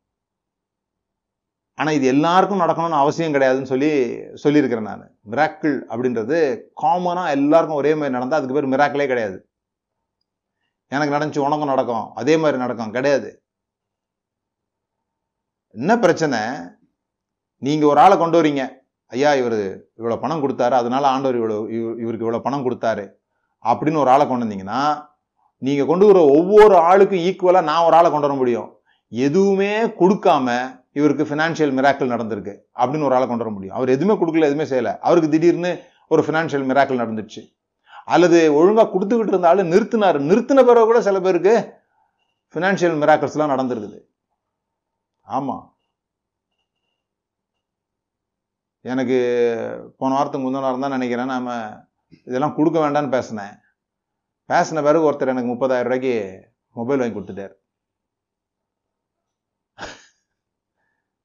ஆனால் இது எல்லாருக்கும் நடக்கணும்னு அவசியம் கிடையாதுன்னு சொல்லி சொல்லியிருக்கிறேன் நான். மிராக்கிள் அப்படின்றது காமனாக எல்லாருக்கும் ஒரே மாதிரி நடந்தால் அதுக்கு பேர் மிராக்கிளே கிடையாது. எனக்கு நடந்துச்சு உனக்கும் நடக்கும். அதே மாதிரி நடக்கும். கிடையாது. என்ன பிரச்சனை? நீங்கள் ஒரு ஆளை கொண்டு வரீங்க. ஐயா இவர் இவ்வளோ பணம் கொடுத்தாரு. அதனால ஆண்டவர் இவ்வளோ இவ- இவருக்கு இவ்வளவு பணம் கொடுத்தாரு. அப்படின்னு ஒரு ஆளை கொண்டு வந்தீங்கன்னா நீங்கள் கொண்டு வர ஒவ்வொரு ஆளுக்கும் ஈக்குவலாக நான் ஒரு ஆளை கொண்டு வர முடியும். எதுவுமே கொடுக்காம இவருக்கு ஃபினான்ஷியல் மிராக்கிள் நடந்திருக்கு. அப்படின்னு ஒரு ஆளை கொண்டு வர முடியும். அவர் எதுவுமே கொடுக்கல எதுவுமே செய்யலை. அவருக்கு திடீர்னு ஒரு ஃபினான்ஷியல் மிராக்கிள் நடந்துச்சு அல்லது ஒழுங்கா கொடுத்துக்கிட்டு இருந்தாலும் நிறுத்தினார். நிறுத்தின பிறகு கூட சில பேருக்கு ஃபினான்ஷியல் மிராக்கல்ஸ்லாம் எல்லாம் நடந்திருக்குது. எனக்கு போன வாரத்துக்கு முந்தின வாரம் தான் நினைக்கிறேன். நாம் இதெல்லாம் கொடுக்க வேண்டாம்னு பேசினேன். பேசின பிறகு ஒருத்தர் எனக்கு முப்பதாயிரம் ரூபாய்க்கு மொபைல் வாங்கி கொடுத்துட்டார்.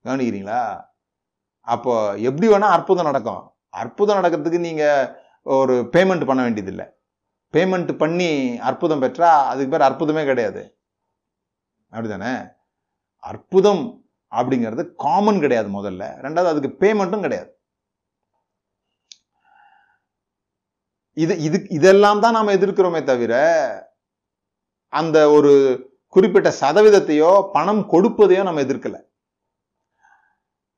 கவனிக்கிறீங்களா? அப்போ எப்படி வேணால் அற்புதம் நடக்கும். அற்புதம் நடக்கிறதுக்கு நீங்கள் ஒரு பேமெண்ட் பண்ண வேண்டியதில்லை. பேமெண்ட் பண்ணி அற்புதம் பெற்றா அதுக்கு பேர் அற்புதமே கிடையாது. அப்படிதானே அற்புதம் அப்படிங்கிறது காமன் கிடையாது முதல்ல. ரெண்டாவது அதுக்கு பேமெண்ட்டும் கிடையாது. இது இது இதெல்லாம் தான் நாம எதிர்க்கிறோமே தவிர அந்த ஒரு குறிப்பிட்ட சதவீதத்தையோ பணம் கொடுப்பதையோ நம்ம எதிர்க்கல.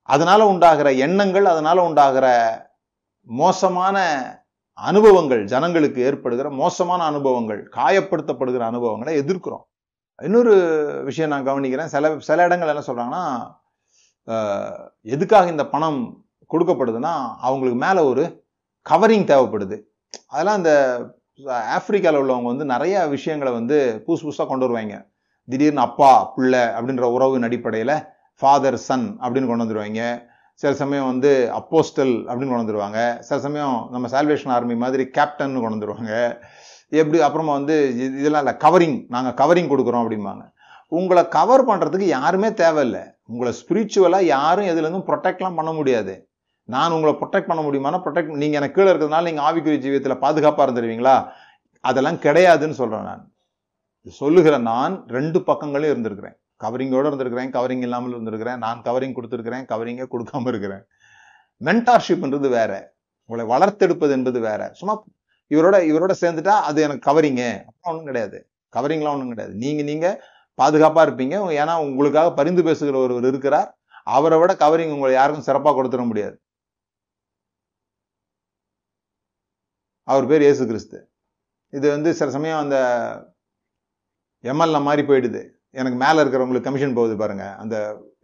அதனால உண்டாகிற எண்ணங்கள் அதனால உண்டாகிற மோசமான அனுபவங்கள் ஜனங்களுக்கு ஏற்படுகிற மோசமான அனுபவங்கள் காயப்படுத்தப்படுகிற அனுபவங்களை எதிர்க்கிறோம். இன்னொரு விஷயம் நான் கவனிக்கிறேன். சில சில இடங்கள் என்ன சொல்கிறாங்கன்னா எதுக்காக இந்த பணம் கொடுக்கப்படுதுன்னா அவங்களுக்கு மேலே ஒரு கவரிங் தேவைப்படுது. அதெல்லாம் இந்த ஆப்பிரிக்காவில் உள்ளவங்க வந்து நிறைய விஷயங்களை வந்து புதுசு புதுசாக கொண்டு வருவாங்க. திடீர்னு அப்பா பிள்ளை அப்படின்ற உறவின் அடிப்படையில் ஃபாதர் சன் அப்படின்னு கொண்டு வந்துடுவாங்க சில சமயம் வந்து அப்போஸ்டல் அப்படின்னு கொண்டு வந்துருவாங்க. சில சமயம் நம்ம சால்வேஷன் ஆர்மி மாதிரி கேப்டன் கொண்டு வந்துருவாங்க. எப்படி அப்புறமா வந்து இது- இதெல்லாம் இல்லை கவரிங் நாங்கள் கவரிங் கொடுக்குறோம் அப்படிம்பாங்க. உங்களை கவர் பண்ணுறதுக்கு யாருமே தேவையில்லை. உங்களை ஸ்பிரிச்சுவலாக யாரும் எதுலேருந்தும் ப்ரொடெக்ட்லாம் பண்ண முடியாது. நான் உங்களை ப்ரொடெக்ட் பண்ண முடியுமானா ப்ரொடெக்ட் நீங்கள் எனக்கு கீழே இருக்கிறதுனால நீங்கள் ஆவிக்குரிய ஜீவியத்தில் பாதுகாப்பாக இருந்துருவீங்களா? அதெல்லாம் கிடையாதுன்னு சொல்கிறேன் நான். சொல்லுகிற நான் ரெண்டு பக்கங்களையும் இருந்திருக்கிறேன். கவரிங்கோட இருந்திருக்கிறேன் கவரிங் இல்லாமல் இருந்திருக்கிறேன் நான் கவரிங் கொடுத்துருக்கிறேன் கவரிங்கே கொடுக்காம இருக்கிறேன். மென்டார்ஷிப்ன்றது வேற. உங்களை வளர்த்தெடுப்பது என்பது வேற. சும்மா இவரோட இவரோட சேர்ந்துட்டா அது எனக்கு கவரிங்க அப்புறம் ஒன்றும் கிடையாது. கவரிங்லாம் ஒன்றும் கிடையாது. நீங்கள் நீங்கள் பாதுகாப்பாக இருப்பீங்க. ஏன்னா உங்களுக்காக பரிந்து பேசுகிற ஒருவர் இருக்கிறார். அவரை விட கவரிங் உங்களை யாருக்கும் சிறப்பாக கொடுத்துட முடியாது. அவர் பேர் இயேசு கிறிஸ்து. இது வந்து சில சமயம் அந்த எம்எல்ஏ மாதிரி போயிடுது. எனக்கு மேலே இருக்கிறவங்களுக்கு கமிஷன் போகுது பாருங்கள் அந்த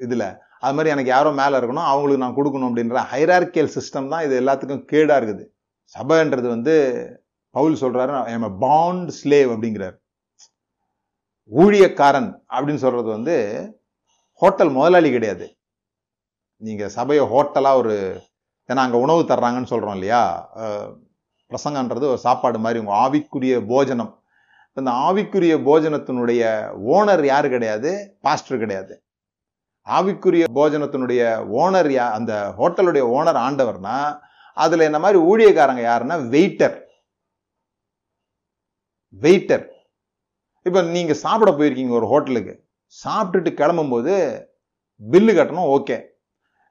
இதில். அது மாதிரி எனக்கு யாரோ மேலே இருக்கணும் அவங்களுக்கு நான் கொடுக்கணும் அப்படின்ற ஹைரார்கியல் சிஸ்டம் தான் இது எல்லாத்துக்கும் கேடாக இருக்குது. சபைன்றது வந்து பவுல் சொல்கிறாரு எம் பாண்ட் ஸ்லேவ் அப்படிங்கிறார். ஊழியக்காரன் அப்படின்னு சொல்கிறது வந்து ஹோட்டல் முதலாளி கிடையாது. நீங்கள் சபையை ஹோட்டலாக ஒரு ஏன்னா அங்கே உணவு தர்றாங்கன்னு சொல்கிறோம் இல்லையா? பிரசங்கன்றது ஒரு சாப்பாடு மாதிரி உங்கள் ஆவிக்குரிய போஜனம். இந்த ஆவிக்குரிய போஜனத்தினுடைய ஓனர் யாரு கிடையாது? பாஸ்டர் கிடையாது. ஆவிக்குரிய போஜனத்தினுடைய ஓனர் யா அந்த ஹோட்டலுடைய ஓனர் ஆண்டவர்னா அதுல இந்த மாதிரி ஊழியக்காரங்க யாருன்னா வெயிட்டர். வெயிட்டர். இப்போ நீங்க சாப்பிட போயிருக்கீங்க ஒரு ஹோட்டலுக்கு. சாப்பிட்டுட்டு கிளம்பும்போது பில்லு கட்டணும் ஓகே.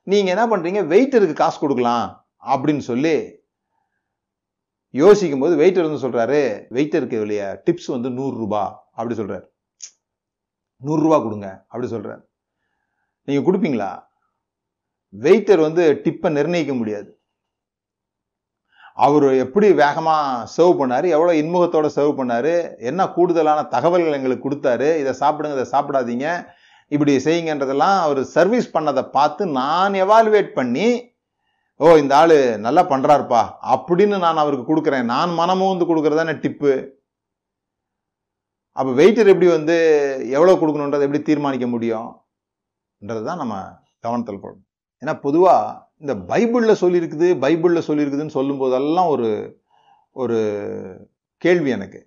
நீங்க என்ன பண்றீங்க? வெயிட்டருக்கு காசு கொடுக்கலாம் அப்படின்னு சொல்லி யோசிக்கும் போது வெயிட்டர் வந்து சொல்றாரு வெயிட்டருக்கு இல்லைய? டிப்ஸ் வந்து நூறுரூபா அப்படி சொல்றாரு. நூறுரூவா கொடுங்க அப்படி சொல்றாரு. நீங்க கொடுப்பீங்களா? வெயிட்டர் வந்து டிப்பை நிர்ணயிக்க முடியாது. அவர் எப்படி வேகமாக சர்வ் பண்ணார் எவ்வளோ இன்முகத்தோடு சர்வ் பண்ணாரு என்ன கூடுதலான தகவல்கள் எங்களுக்கு கொடுத்தாரு இதை சாப்பிடுங்க இதை சாப்பிடாதீங்க இப்படி செய்யுங்கன்றதெல்லாம் அவர் சர்வீஸ் பண்ணதை பார்த்து நான் எவால்வேட் பண்ணி ஓ இந்த ஆள் நல்லா பண்ணுறாருப்பா அப்படின்னு நான் அவருக்கு கொடுக்குறேன். நான் மனமும் வந்து கொடுக்கறதானே டிப்பு அப்போ வெயிட்டர் எப்படி வந்து எவ்வளோ கொடுக்கணுன்றதை எப்படி தீர்மானிக்க முடியும்ன்றது தான் நம்ம கவனத்தில் போடணும். ஏன்னா பொதுவாக இந்த பைபிளில் சொல்லியிருக்குது பைபிளில் சொல்லியிருக்குதுன்னு சொல்லும் போதெல்லாம் ஒரு ஒரு கேள்வி எனக்கு.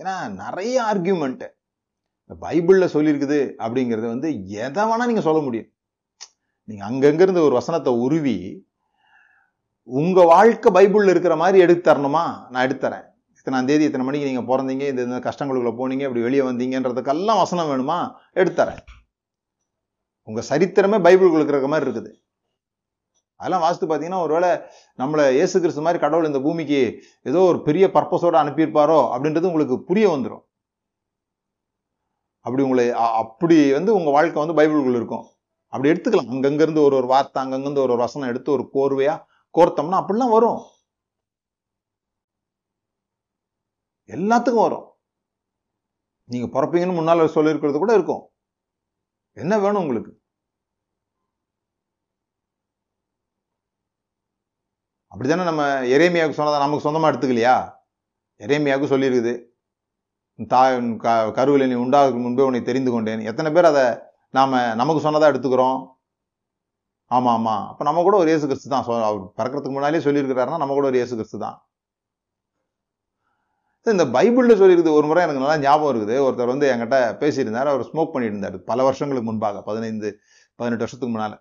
ஏன்னா நிறைய ஆர்கியூமெண்ட்டு இந்த பைபிளில் சொல்லியிருக்குது அப்படிங்கிறது வந்து எதை வேணால் நீங்கள் சொல்ல முடியும். நீங்கள் அங்கங்கேருந்து ஒரு வசனத்தை உருவி உங்க வாழ்க்கை பைபிள்ல இருக்கிற மாதிரி எடுத்து தரணுமா? நான் எடுத்து தரேன். இத்தனாம் தேதி இத்தனை மணிக்கு நீங்க பிறந்தீங்க இந்த இந்த கஷ்டங்களுக்குள்ள போனீங்க இப்படி வெளியே வந்தீங்கன்றதுக்கெல்லாம் வசனம் வேணுமா? எடுத்து தரேன். உங்க சரித்திரமே பைபிளுக்குள்ள இருக்கிற மாதிரி இருக்குது. அதெல்லாம் வாசித்து பார்த்தீங்கன்னா ஒருவேளை நம்மளை இயேசு கிறிஸ்து மாதிரி கடவுள் இந்த பூமிக்கு ஏதோ ஒரு பெரிய பர்பஸோட அனுப்பியிருப்பாரோ அப்படின்றது உங்களுக்கு புரிய வந்துடும் அப்படி உங்களை அ- அப்படி வந்து உங்கள் வாழ்க்கை வந்து பைபிளுக்குள்ள இருக்கும். அப்படி எடுத்துக்கலாம். அங்கங்கேருந்து ஒரு ஒரு வார்த்தை அங்கங்கேருந்து ஒரு ஒரு வசனம் எடுத்து ஒரு கோர்வையாக கோர்த்தோம்னா அப்படிலாம் வரும். எல்லாத்துக்கும் வரும். நீங்க பிறப்பீங்கன்னு முன்னால் சொல்லியிருக்கிறது கூட இருக்கும். என்ன வேணும் உங்களுக்கு? அப்படித்தானே நம்ம எரேமியாவுக்கு சொன்னதை நமக்கு சொந்தமா எடுத்துக்கலையா? எரேமியாவுக்கு சொல்லியிருக்குது. தாய் க- கருவில் நீ உண்டாக முன்பே உன்னை தெரிந்து கொண்டேன். எத்தனை பேர் அதை நாம நமக்கு சொன்னதாக எடுத்துக்கிறோம்? ஆமாம் ஆமாம் அப்போ நம்ம கூட ஒரு இயேசு கிறிஸ்து தான். அவர் பிறக்கிறதுக்கு முன்னாலே சொல்லியிருக்கிறாருன்னா நம்ம கூட ஒரு இயேசு கிறிஸ்து தான். இந்த பைபிளில் சொல்லியிருக்குது ஒரு முறை எனக்கு நல்லா ஞாபகம் இருக்குது. ஒருத்தர் வந்து என்கிட்ட பேசியிருந்தார். அவர் ஸ்மோக் பண்ணிட்டு இருந்தார் பல வருஷங்களுக்கு முன்பாக பதினைந்து பதினெட்டு வருஷத்துக்கு முன்னால்.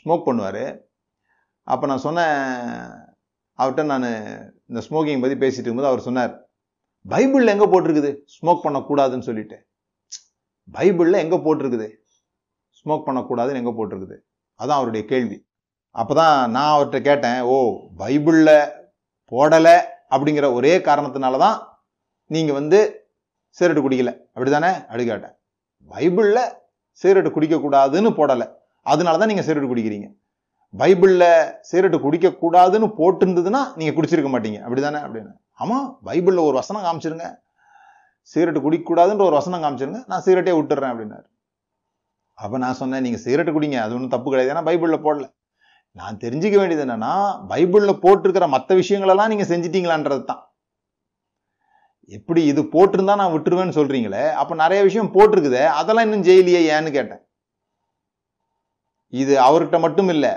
ஸ்மோக் பண்ணுவார். அப்போ நான் சொன்னேன் அவர்கிட்ட நான் இந்த ஸ்மோக்கிங் பற்றி பேசிட்டு இருக்கும்போது அவர் சொன்னார் பைபிளில் எங்கே போட்டிருக்குது? ஸ்மோக் பண்ணக்கூடாதுன்னு சொல்லிட்டு. பைபிளில் எங்கே போட்டிருக்குது? ஸ்மோக் பண்ணக்கூடாதுன்னு எங்கே போட்டிருக்குது? அதான் அவருடைய கேள்வி. அப்பதான் நான் அவர்கிட்ட கேட்டேன் ஓ பைபிளில் போடலை அப்படிங்கிற ஒரே காரணத்தினால தான் நீங்கள் வந்து சிகரெட்டு குடிக்கல. அப்படிதானே அப்படி கேட்டேன். பைபிளில் சிகரெட்டு குடிக்கக்கூடாதுன்னு போடலை. அதனால தான் நீங்கள் சிகரெட்டு குடிக்கிறீங்க. பைபிளில் சிகரெட்டு குடிக்கக்கூடாதுன்னு போட்டிருந்ததுன்னா நீங்கள் குடிச்சிருக்க மாட்டீங்க. அப்படிதானே அப்படின்னு. ஆமாம் பைபிளில் ஒரு வசனம் காமிச்சிருங்க. சிகரெட்டு குடிக்கக்கூடாதுன்ற ஒரு வசனம் காமிச்சிருங்க. நான் சிகரெட்டே விட்டுறேன் அப்படின்னாரு. அப்போ நான் சொன்னேன் நீங்கள் சிகரெட் குடிங்க அது ஒன்றும் தப்பு கிடையாது. ஏன்னா பைபிளில் போடல. நான் தெரிஞ்சுக்க வேண்டியது என்னன்னா பைபிளில் போட்டிருக்கிற மற்ற விஷயங்களெல்லாம் நீங்கள் செஞ்சிட்டீங்களான்றது தான். எப்படி இது போட்டிருந்தா நான் விட்டுருவேன்னு சொல்றீங்களே அப்போ நிறைய விஷயம் போட்டிருக்குதே அதெல்லாம் இன்னும் ஜெயிலியே ஏன்னு கேட்டேன். இது அவர்கிட்ட மட்டும் இல்லை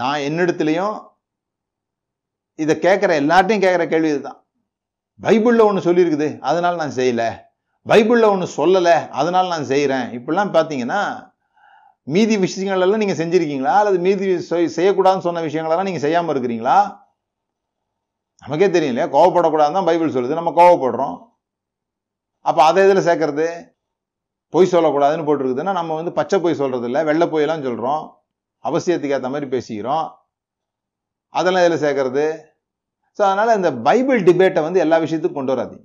நான் என்னிடத்துலையும் இதை கேட்குற எல்லார்ட்டையும் கேட்குற கேள்வி இதுதான் பைபிளில் ஒன்று சொல்லியிருக்குது அதனால நான் செய்யலை. பைபிளில் ஒன்று சொல்லலை அதனால் நான் செய்கிறேன் இப்படிலாம் பார்த்தீங்கன்னா மீதி விஷயங்களெல்லாம் நீங்கள் செஞ்சுருக்கீங்களா? அல்லது மீதி செய்யக்கூடாதுன்னு சொன்ன விஷயங்களெல்லாம் நீங்கள் செய்யாமல் இருக்கிறீங்களா? நமக்கே தெரியலையா கோவப்படக்கூடாதுன்னு தான் பைபிள் சொல்லுது. நம்ம கோவப்படுறோம். அப்போ அதை எதில் சேர்க்கறது? பொய் சொல்லக்கூடாதுன்னு போட்டிருக்குதுன்னா நம்ம வந்து பச்சை பொய் சொல்கிறது இல்லை வெள்ளை பொய்யெல்லாம் சொல்கிறோம் அவசியத்துக்கு ஏற்ற மாதிரி பேசிக்கிறோம். அதெல்லாம் எதில் சேர்க்கறது? ஸோ அதனால் இந்த பைபிள் டிபேட்டை வந்து எல்லா விஷயத்துக்கும் கொண்டு வராதீங்க.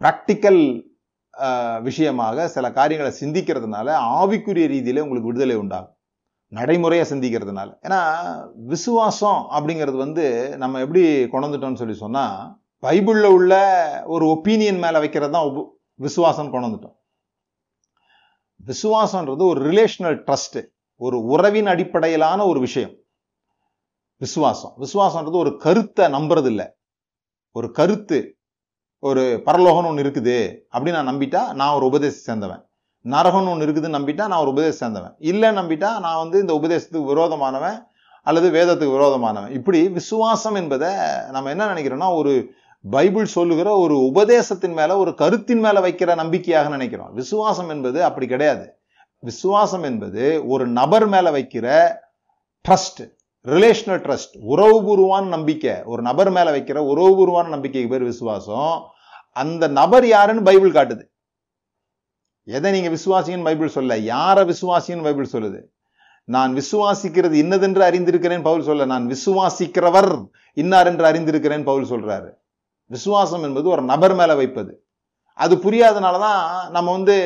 ப்ராக்டிக்கல் விஷயமாக சில காரியங்களை சிந்திக்கிறதுனால ஆவிக்குரிய ரீதியில் உங்களுக்கு விடுதலை உண்டாகும். நடைமுறையாக சிந்திக்கிறதுனால. ஏன்னா விசுவாசம் அப்படிங்கிறது வந்து நம்ம எப்படி கொண்டுட்டோம்னு சொல்லி சொன்னால் பைபிளில் உள்ள ஒரு ஒப்பீனியன் மேலே வைக்கிறது தான் விசுவாசம் கொண்டுட்டோம் விசுவாசன்றது விசுவாசம்ன்றது ஒரு ரிலேஷனல் ட்ரஸ்ட்டு ஒரு உறவின் அடிப்படையிலான ஒரு விஷயம். விசுவாசம். விசுவாசம்ன்றது ஒரு கருத்தை நம்புறது இல்லை ஒரு கருத்து ஒரு பரலோகம்னு ஒன்று இருக்குது அப்படின்னு நான் நம்பிட்டா நான் ஒரு உபதேசம் சேர்ந்தவன். நரகம்னு ஒன்று இருக்குதுன்னு நம்பிட்டா நான் ஒரு உபதேசம் சேர்ந்தவன். இல்லை நம்பிட்டா நான் வந்து இந்த உபதேசத்துக்கு விரோதமானவன் அல்லது வேதத்துக்கு விரோதமானவன். இப்படி விசுவாசம் என்பதை நம்ம என்ன நினைக்கிறோம்னா ஒரு பைபிள் சொல்லுகிற ஒரு உபதேசத்தின் மேல ஒரு கருத்தின் மேல வைக்கிற நம்பிக்கையாக நினைக்கிறோம். விசுவாசம் என்பது அப்படி கிடையாது. விசுவாசம் என்பது ஒரு நபர் மேல வைக்கிற ட்ரஸ்ட் ரிலேஷனல் ட்ரஸ்ட் உறவுபூர்வான நம்பிக்கை. ஒரு நபர் மேலே வைக்கிற உறவுபூர்வான நம்பிக்கைக்கு பேர் விசுவாசம். அந்த நபர் யாருன்னு பைபிள் காட்டுது. எதை நீங்கள் விசுவாசின்னு பைபிள் சொல்ல யாரை விசுவாசின்னு பைபிள் சொல்லுது? நான் விசுவாசிக்கிறது இன்னதென்று அறிந்திருக்கிறேன் பவுல் சொல்ல நான் விசுவாசிக்கிறவர் இன்னார் என்று அறிந்திருக்கிறேன் பவுல் சொல்றாரு. விசுவாசம் என்பது ஒரு நபர் மேலே வைப்பது. அது புரியாதனால தான் நம்ம வந்து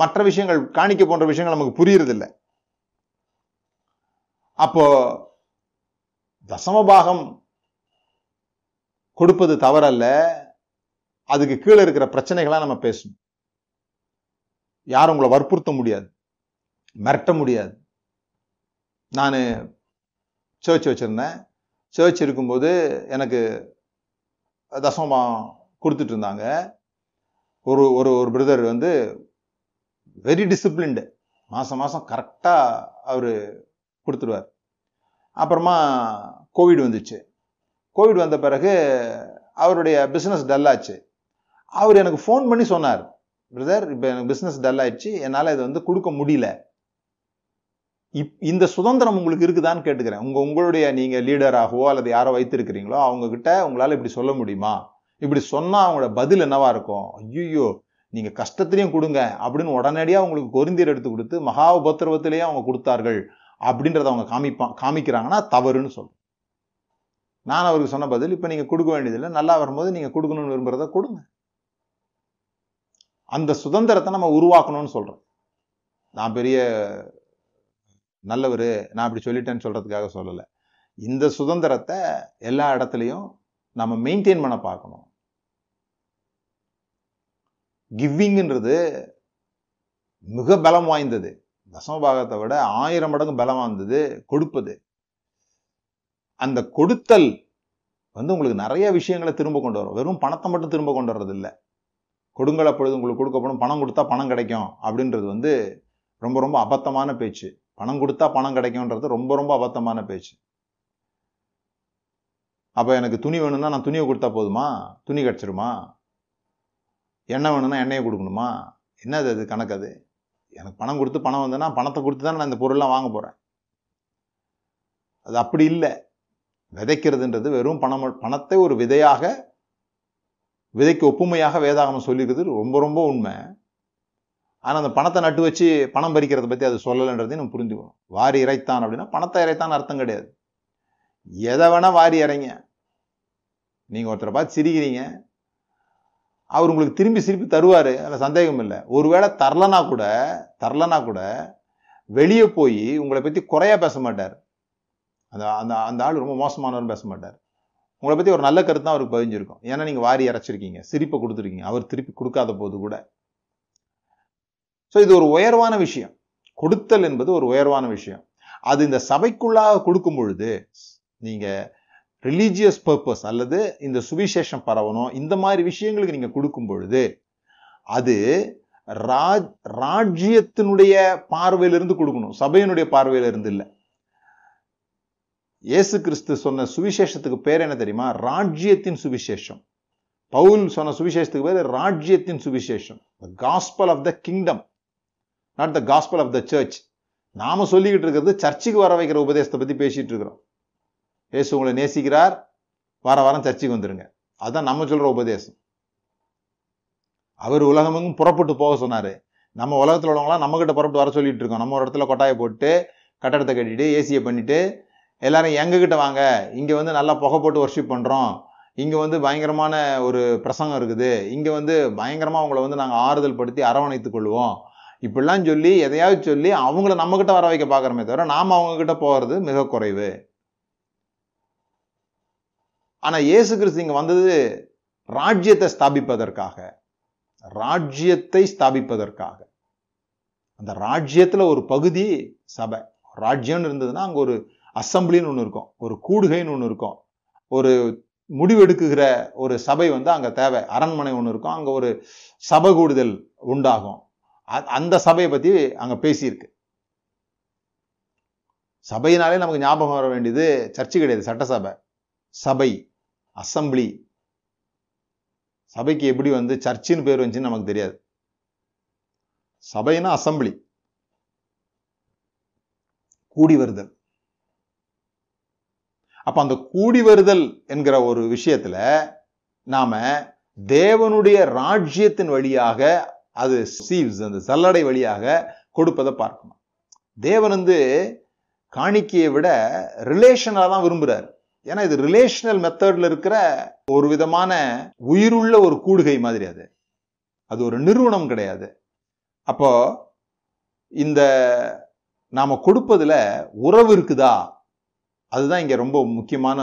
மற்ற விஷயங்கள் காணிக்க போன்ற விஷயங்கள் நமக்கு புரியறதில்லை. அப்போ தசமபாகம் கொடுப்பது தவறல்ல. அதுக்கு கீழே இருக்கிற பிரச்சனைகளாக நம்ம பேசணும். யாரும் உங்களை வற்புறுத்த முடியாது. மிரட்ட முடியாது. நான் சர்ச் வச்சிருந்தேன். சர்ச் இருக்கும்போது எனக்கு தசமபாகம் கொடுத்துட்டு இருந்தாங்க. ஒரு ஒரு ஒரு பிரதர் வந்து வெரி டிசிப்ளின்டு மாதம் மாதம் கரெக்டாக அவர் கொடுத்துருவார். அப்புறமா கோவிட் வந்துச்சு. கோவிட் வந்த பிறகு அவருடைய பிஸ்னஸ் டல்லாச்சு அவர் எனக்கு ஃபோன் பண்ணி சொன்னார் பிரதர் இப்போ எனக்கு பிஸ்னஸ் டல் ஆயிடுச்சு. என்னால் இதை வந்து கொடுக்க முடியல. இப் இந்த சுதந்திரம் உங்களுக்கு இருக்குதான்னு கேட்டுக்கிறேன். உங்கள் உங்களுடைய நீங்கள் லீடராகவோ அல்லது யாரோ வைத்திருக்கிறீங்களோ அவங்கக்கிட்ட உங்களால் இப்படி சொல்ல முடியுமா? இப்படி சொன்னால் அவங்களோட பதில் என்னவா இருக்கும்? ஐயோ நீங்கள் கஷ்டத்திலையும் கொடுங்க. அப்படின்னு உடனடியாக உங்களுக்கு கொரிந்தியர் எடுத்து கொடுத்து மகா உபத்திரவத்திலேயே அவங்க கொடுத்தார்கள். அப்படின்றத அவங்க காமிப்பான் காமிக்கிறாங்கன்னா தவறுன்னு சொல்லும். நான் அவருக்கு சொன்ன பதில் இப்ப நீங்க கொடுக்க வேண்டியதில்லை நல்லா வரும்போது நீங்க கொடுக்கணும்னு விரும்புகிறத கொடுங்க. அந்த சுதந்திரத்தை நம்ம உருவாக்கணும்னு சொல்றேன் நான் பெரிய நல்லவர் நான் அப்படி சொல்லிட்டேன்னு சொல்றதுக்காக சொல்லலை. இந்த சுதந்திரத்தை எல்லா இடத்துலையும் நம்ம மெயின்டைன் பண்ண பார்க்கணும். கிவ்விங்ன்றது மிக பலம் வாய்ந்தது. தசமபாகத்தை விட ஆயிரம் மடங்கு பலம் இருந்தது கொடுப்பது. அந்த கொடுத்தல் வந்து உங்களுக்கு நிறைய விஷயங்களை திரும்ப கொண்டு வரும். வெறும் பணத்தை மட்டும் திரும்ப கொண்டு வர்றதில்லை. கொடுங்கள் அப்பொழுது உங்களுக்கு கொடுக்கப்படும். பணம் கொடுத்தா பணம் கிடைக்கும் அப்படின்றது வந்து ரொம்ப ரொம்ப அபத்தமான பேச்சு. பணம் கொடுத்தா பணம் கிடைக்கும்ன்றது ரொம்ப ரொம்ப அபத்தமான பேச்சு. அப்போ எனக்கு துணி வேணும்னா நான் துணியை கொடுத்தா போதுமா? துணி கிடச்சிருமா? எண்ணெய் வேணும்னா எண்ணெயை கொடுக்கணுமா? என்னது அது கணக்கு அது? எனக்கு பணம் கொடுத்து பணம் வந்ததுன்னா பணத்தை கொடுத்து தான் நான் இந்த பொருள்லாம் வாங்க போறேன். அது அப்படி இல்லை. விதைக்கிறதுன்றது வெறும் பணம் பணத்தை ஒரு விதையாக விதைக்கு ஒப்புமையாக வேதாகமம் சொல்லியிருக்கிறது ரொம்ப ரொம்ப உண்மை. ஆனா அந்த பணத்தை நட்டு வச்சு பணம் பறிக்கிறத பத்தி அது சொல்லலைன்றதையும் நம்ம புரிஞ்சுக்கணும் வாரி இறைத்தான் அப்படின்னா பணத்தை இறைத்தான் அர்த்தம் கிடையாது. எதை வேணா வாரி இறைங்க. நீங்க ஒருத்தரை பார்த்து சிரிக்கிறீங்க. அவர் உங்களுக்கு திரும்பி திருப்பி தருவார் அதில் சந்தேகம் இல்லை. ஒருவேளை தரலனா கூட தரலனா கூட வெளியே போய் உங்களை பத்தி குறையா பேச மாட்டார். அந்த அந்த அந்த ஆள் ரொம்ப மோசமானவரும் பேச மாட்டார். உங்களை பத்தி ஒரு நல்ல கருத்து தான் அவருக்கு பதிஞ்சிருக்கும். ஏன்னா நீங்க வாரி இறைச்சிருக்கீங்க சிரிப்பை கொடுத்துருக்கீங்க அவர் திருப்பி கொடுக்காத போது கூட. ஸோ இது ஒரு உயர்வான விஷயம். கொடுத்தல் என்பது ஒரு உயர்வான விஷயம். அது இந்த சபைக்குள்ளாக கொடுக்கும் பொழுது நீங்க ரிலீஜியஸ் பர்பஸ் அல்லது இந்த சுவிசேஷம் பரவணும் இந்த மாதிரி விஷயங்களுக்கு நீங்க கொடுக்கும் பொழுது அது ராஜ் ராஜ்யத்தினுடைய பார்வையிலிருந்து கொடுக்கணும். சபையினுடைய பார்வையிலிருந்து இல்லை. இயேசு கிறிஸ்து சொன்ன சுவிசேஷத்துக்கு பேர் என்ன தெரியுமா? ராஜ்யத்தின் சுவிசேஷம். பவுல் சொன்ன சுவிசேஷத்துக்கு பேர் ராஜ்யத்தின் சுவிசேஷம். Gospel of the kingdom not the gospel of the church நாம சொல்லிக்கிட்டு இருக்கிறது சர்ச்சுக்கு வர வைக்கிற உபதேசத்தை பத்தி பேசிட்டு இருக்கிறோம். இயேசு உங்களை நேசிக்கிறார். வார வாரம் சர்ச்சைக்கு வந்துடுங்க அதுதான் நம்ம சொல்கிற உபதேசம். அவர் உலகமெங்கும் புறப்பட்டு போக சொன்னார். நம்ம உலகத்தில் உள்ளவங்களாம் நம்ம கிட்ட புறப்பட்டு வர சொல்லிட்டு இருக்கோம். நம்ம ஒரு இடத்துல கொட்டாயை போட்டு கட்டடத்தை கட்டிட்டு ஏசியை பண்ணிவிட்டு எல்லாரும் எங்ககிட்ட வாங்க? இங்கே வந்து நல்லா புகை போட்டு ஒர்ஷிப் பண்ணுறோம் இங்கே வந்து பயங்கரமான ஒரு பிரசங்கம் இருக்குது. இங்கே வந்து பயங்கரமாக அவங்கள வந்து நாங்கள் ஆறுதல் படுத்தி அரவணைத்து கொள்வோம். இப்படிலாம் சொல்லி எதையாவது சொல்லி அவங்கள நம்மக்கிட்ட வர வைக்க பார்க்குறமே தவிர நாம் அவங்கக்கிட்ட போகிறது மிக குறைவு. ஆனால் இயேசு கிறிஸ்து இங்கே வந்தது ராஜ்யத்தை ஸ்தாபிப்பதற்காக. ராஜ்யத்தை ஸ்தாபிப்பதற்காக. அந்த ராஜ்யத்தில் ஒரு பகுதி சபை. ராஜ்யம்னு இருந்ததுன்னா அங்கே ஒரு அசம்பிளின்னு ஒன்று இருக்கும். ஒரு கூடுகைன்னு ஒன்று இருக்கும். ஒரு முடிவெடுக்குகிற ஒரு சபை வந்து அங்கே தேவை. அரண்மனை ஒன்று இருக்கும். அங்கே ஒரு சபை கூடுதல் உண்டாகும். அ- அந்த சபையை பற்றி அங்கே பேசியிருக்கு. சபையினாலே நமக்கு ஞாபகம் வர வேண்டியது சர்ச்சு கிடையாது சட்டசபை. சபை. அசம்பிளி. சபைக்கு எப்படி வந்து சர்ச்சின்னு பேர் வந்துச்சுன்னு நமக்கு தெரியாது. சபைனா அசம்பிளி. கூடி வருதல். அப்ப அந்த கூடி வருதல் என்கிற ஒரு விஷயத்துல நாம தேவனுடைய ராஜ்யத்தின் வழியாக அது சீவ்ஸ் அந்த சல்லடை வழியாக கொடுப்பதை பார்க்கணும். தேவன் வந்து காணிக்கையை விட ரிலேஷனாக தான் விரும்புறாரு. ஏன்னா இது ரிலேஷனல் மெத்தட்ல இருக்கிற ஒரு விதமான உயிருள்ள ஒரு கூடுகை மாதிரி அது. அது ஒரு நிறுவனம் கிடையாது. அப்போ இந்த நாம கொடுப்பதில் உறவு இருக்குதா? அதுதான் இங்கே ரொம்ப முக்கியமான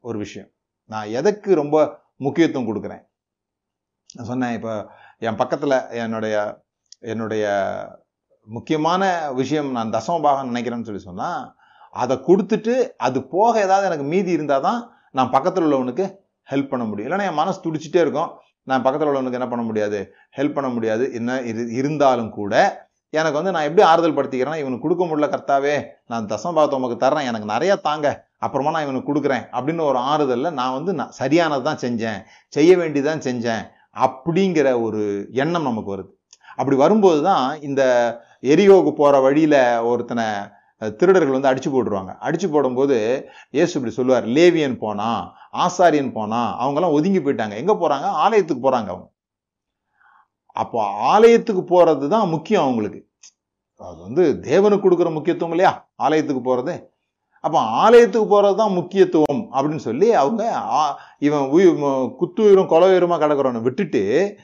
ஒரு விஷயம். நான் எதற்கு ரொம்ப முக்கியத்துவம் கொடுக்குறேன்? நான் சொன்னேன் இப்போ என் பக்கத்தில் என்னுடைய என்னுடைய முக்கியமான விஷயம் நான் தசமபாகம் நினைக்கிறேன்னு சொல்லி சொன்னால் அதை கொடுத்துட்டு அது போக ஏதாவது எனக்கு மீதி இருந்தால் தான் நான் பக்கத்தில் உள்ளவனுக்கு ஹெல்ப் பண்ண முடியும். இல்லைன்னா என் மனசு துடிச்சிட்டே இருக்கும். நான் பக்கத்தில் உள்ளவனுக்கு என்ன பண்ண முடியாது? ஹெல்ப் பண்ண முடியாது. என்ன இரு- இருந்தாலும் கூட எனக்கு வந்து நான் எப்படி ஆறுதல் படுத்திக்கிறேன்னா இவனுக்கு கொடுக்க முடியல கர்த்தாவே நான் தசமபாகத்தை உமக்கு தர்றேன். எனக்கு நிறைய தாங்க. அப்புறமா நான் இவனுக்கு கொடுக்குறேன். அப்படின்னு ஒரு ஆறுதலில் நான் வந்து நான் சரியானது தான் செஞ்சேன். செய்ய வேண்டியதான் செஞ்சேன். அப்படிங்கிற ஒரு எண்ணம் நமக்கு வருது. அப்படி வரும்போது தான் இந்த எரியோக்கு போகிற வழியில் ஒருத்தனை திருடர்கள் வந்து அடிச்சு போட்டுருவாங்க. அடிச்சு போடும்போது இயேசு இப்படி சொல்லுவார் லேவியன் போனா ஆசாரியன் போனா அவங்கெல்லாம் ஒதுங்கி போயிட்டாங்க. எங்கே போறாங்க? ஆலயத்துக்கு போறாங்க அவங்க. அப்போ ஆலயத்துக்கு போகிறது தான் முக்கியம் அவங்களுக்கு. அது வந்து தேவனுக்கு கொடுக்குற முக்கியத்துவம் இல்லையா? ஆலயத்துக்கு போறது. அப்போ ஆலயத்துக்கு போகிறது தான் முக்கியத்துவம் அப்படின்னு சொல்லி அவங்க ஆ- இவன் உயிர் உயிரும் குத்துயிரும் கொலவுயிரமா கிடக்குறவனை விட்டுட்டு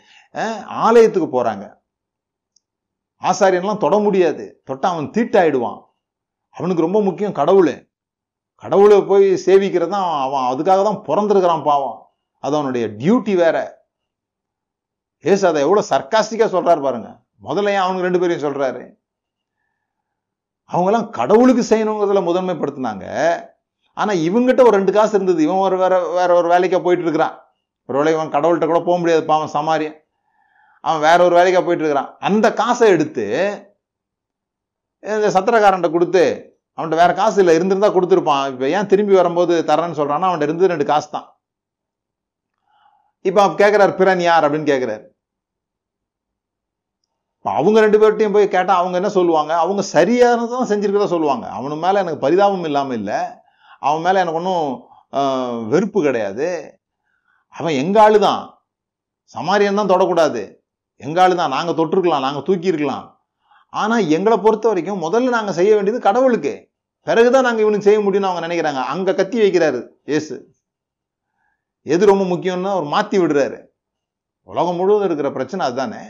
ஆலயத்துக்கு போறாங்க. ஆசாரியன்லாம் தொட முடியாது. தொட்டால் அவன் தீட்டாயிடுவான். அவனுக்கு ரொம்ப முக்கியம் கடவுள். கடவுளை போய் சேவிக்கிறது தான் அவன் அதுக்காக தான் பிறந்திருக்கிறான் பாவம். அது அவனுடைய டியூட்டி வேற. ஏசு அதை எவ்வளோ சர்க்காஸ்டிக்காக சொல்கிறாரு பாருங்க. முதல்ல ஏன் அவனுக்கு ரெண்டு பேரையும் சொல்கிறாரு அவங்கெல்லாம் கடவுளுக்கு செய்யணுங்கிறதுல முதன்மைப்படுத்தினாங்க. ஆனால் இவங்கிட்ட ஒரு ரெண்டு காசு இருந்தது. இவன் ஒரு வேற வேற ஒரு வேலைக்கா போயிட்டு இருக்கிறான் ஒருவேளை இவன் கடவுள்கிட்ட கூட போக முடியாது பாவன் சமாரியன் அவன் வேற ஒரு வேலைக்கா போயிட்டு இருக்கிறான் அந்த காசை எடுத்து இந்த சத்திரக்காரன்ட்ட கொடுத்து அவன்கிட்ட வேற காசு இல்லை இருந்திருந்தா கொடுத்துருப்பான். இப்போ ஏன் திரும்பி வரும்போது தரேன்னு சொல்றான்னா அவன்கிட்ட இருந்து ரெண்டு காசு தான் இப்போ அவன் கேட்கிறார் பிறன் யார்? அப்படின்னு கேட்குறாரு அவங்க ரெண்டு பேர்ட்டையும் போய் கேட்டால் அவங்க என்ன சொல்லுவாங்க? அவங்க சரியானதான் செஞ்சுருக்கதான் சொல்லுவாங்க. அவனு மேல எனக்கு பரிதாபம் இல்லாமல் இல்லை. அவன் மேல எனக்கு ஒன்றும் வெறுப்பு கிடையாது. அவன் எங்கள் ஆள் தான் சமாரியன் தான் தொடக்கூடாது. எங்கள் ஆள் தான் நாங்கள் தொட்டிருக்கலாம் நாங்கள் தூக்கியிருக்கலாம். ஆனால் எங்களை பொறுத்த வரைக்கும் முதல்ல நாங்கள் செய்ய வேண்டியது கடவுளுக்கு. பிறகுதான் நாங்கள் இவனுக்கு செய்ய முடியும்னு அவங்க நினைக்கிறாங்க. அங்கே கத்தி வைக்கிறாரு ஏசு எது ரொம்ப முக்கியம்னு அவர் மாற்றி விடுறாரு. உலகம் முழுவதும் இருக்கிற பிரச்சனை அதுதானே.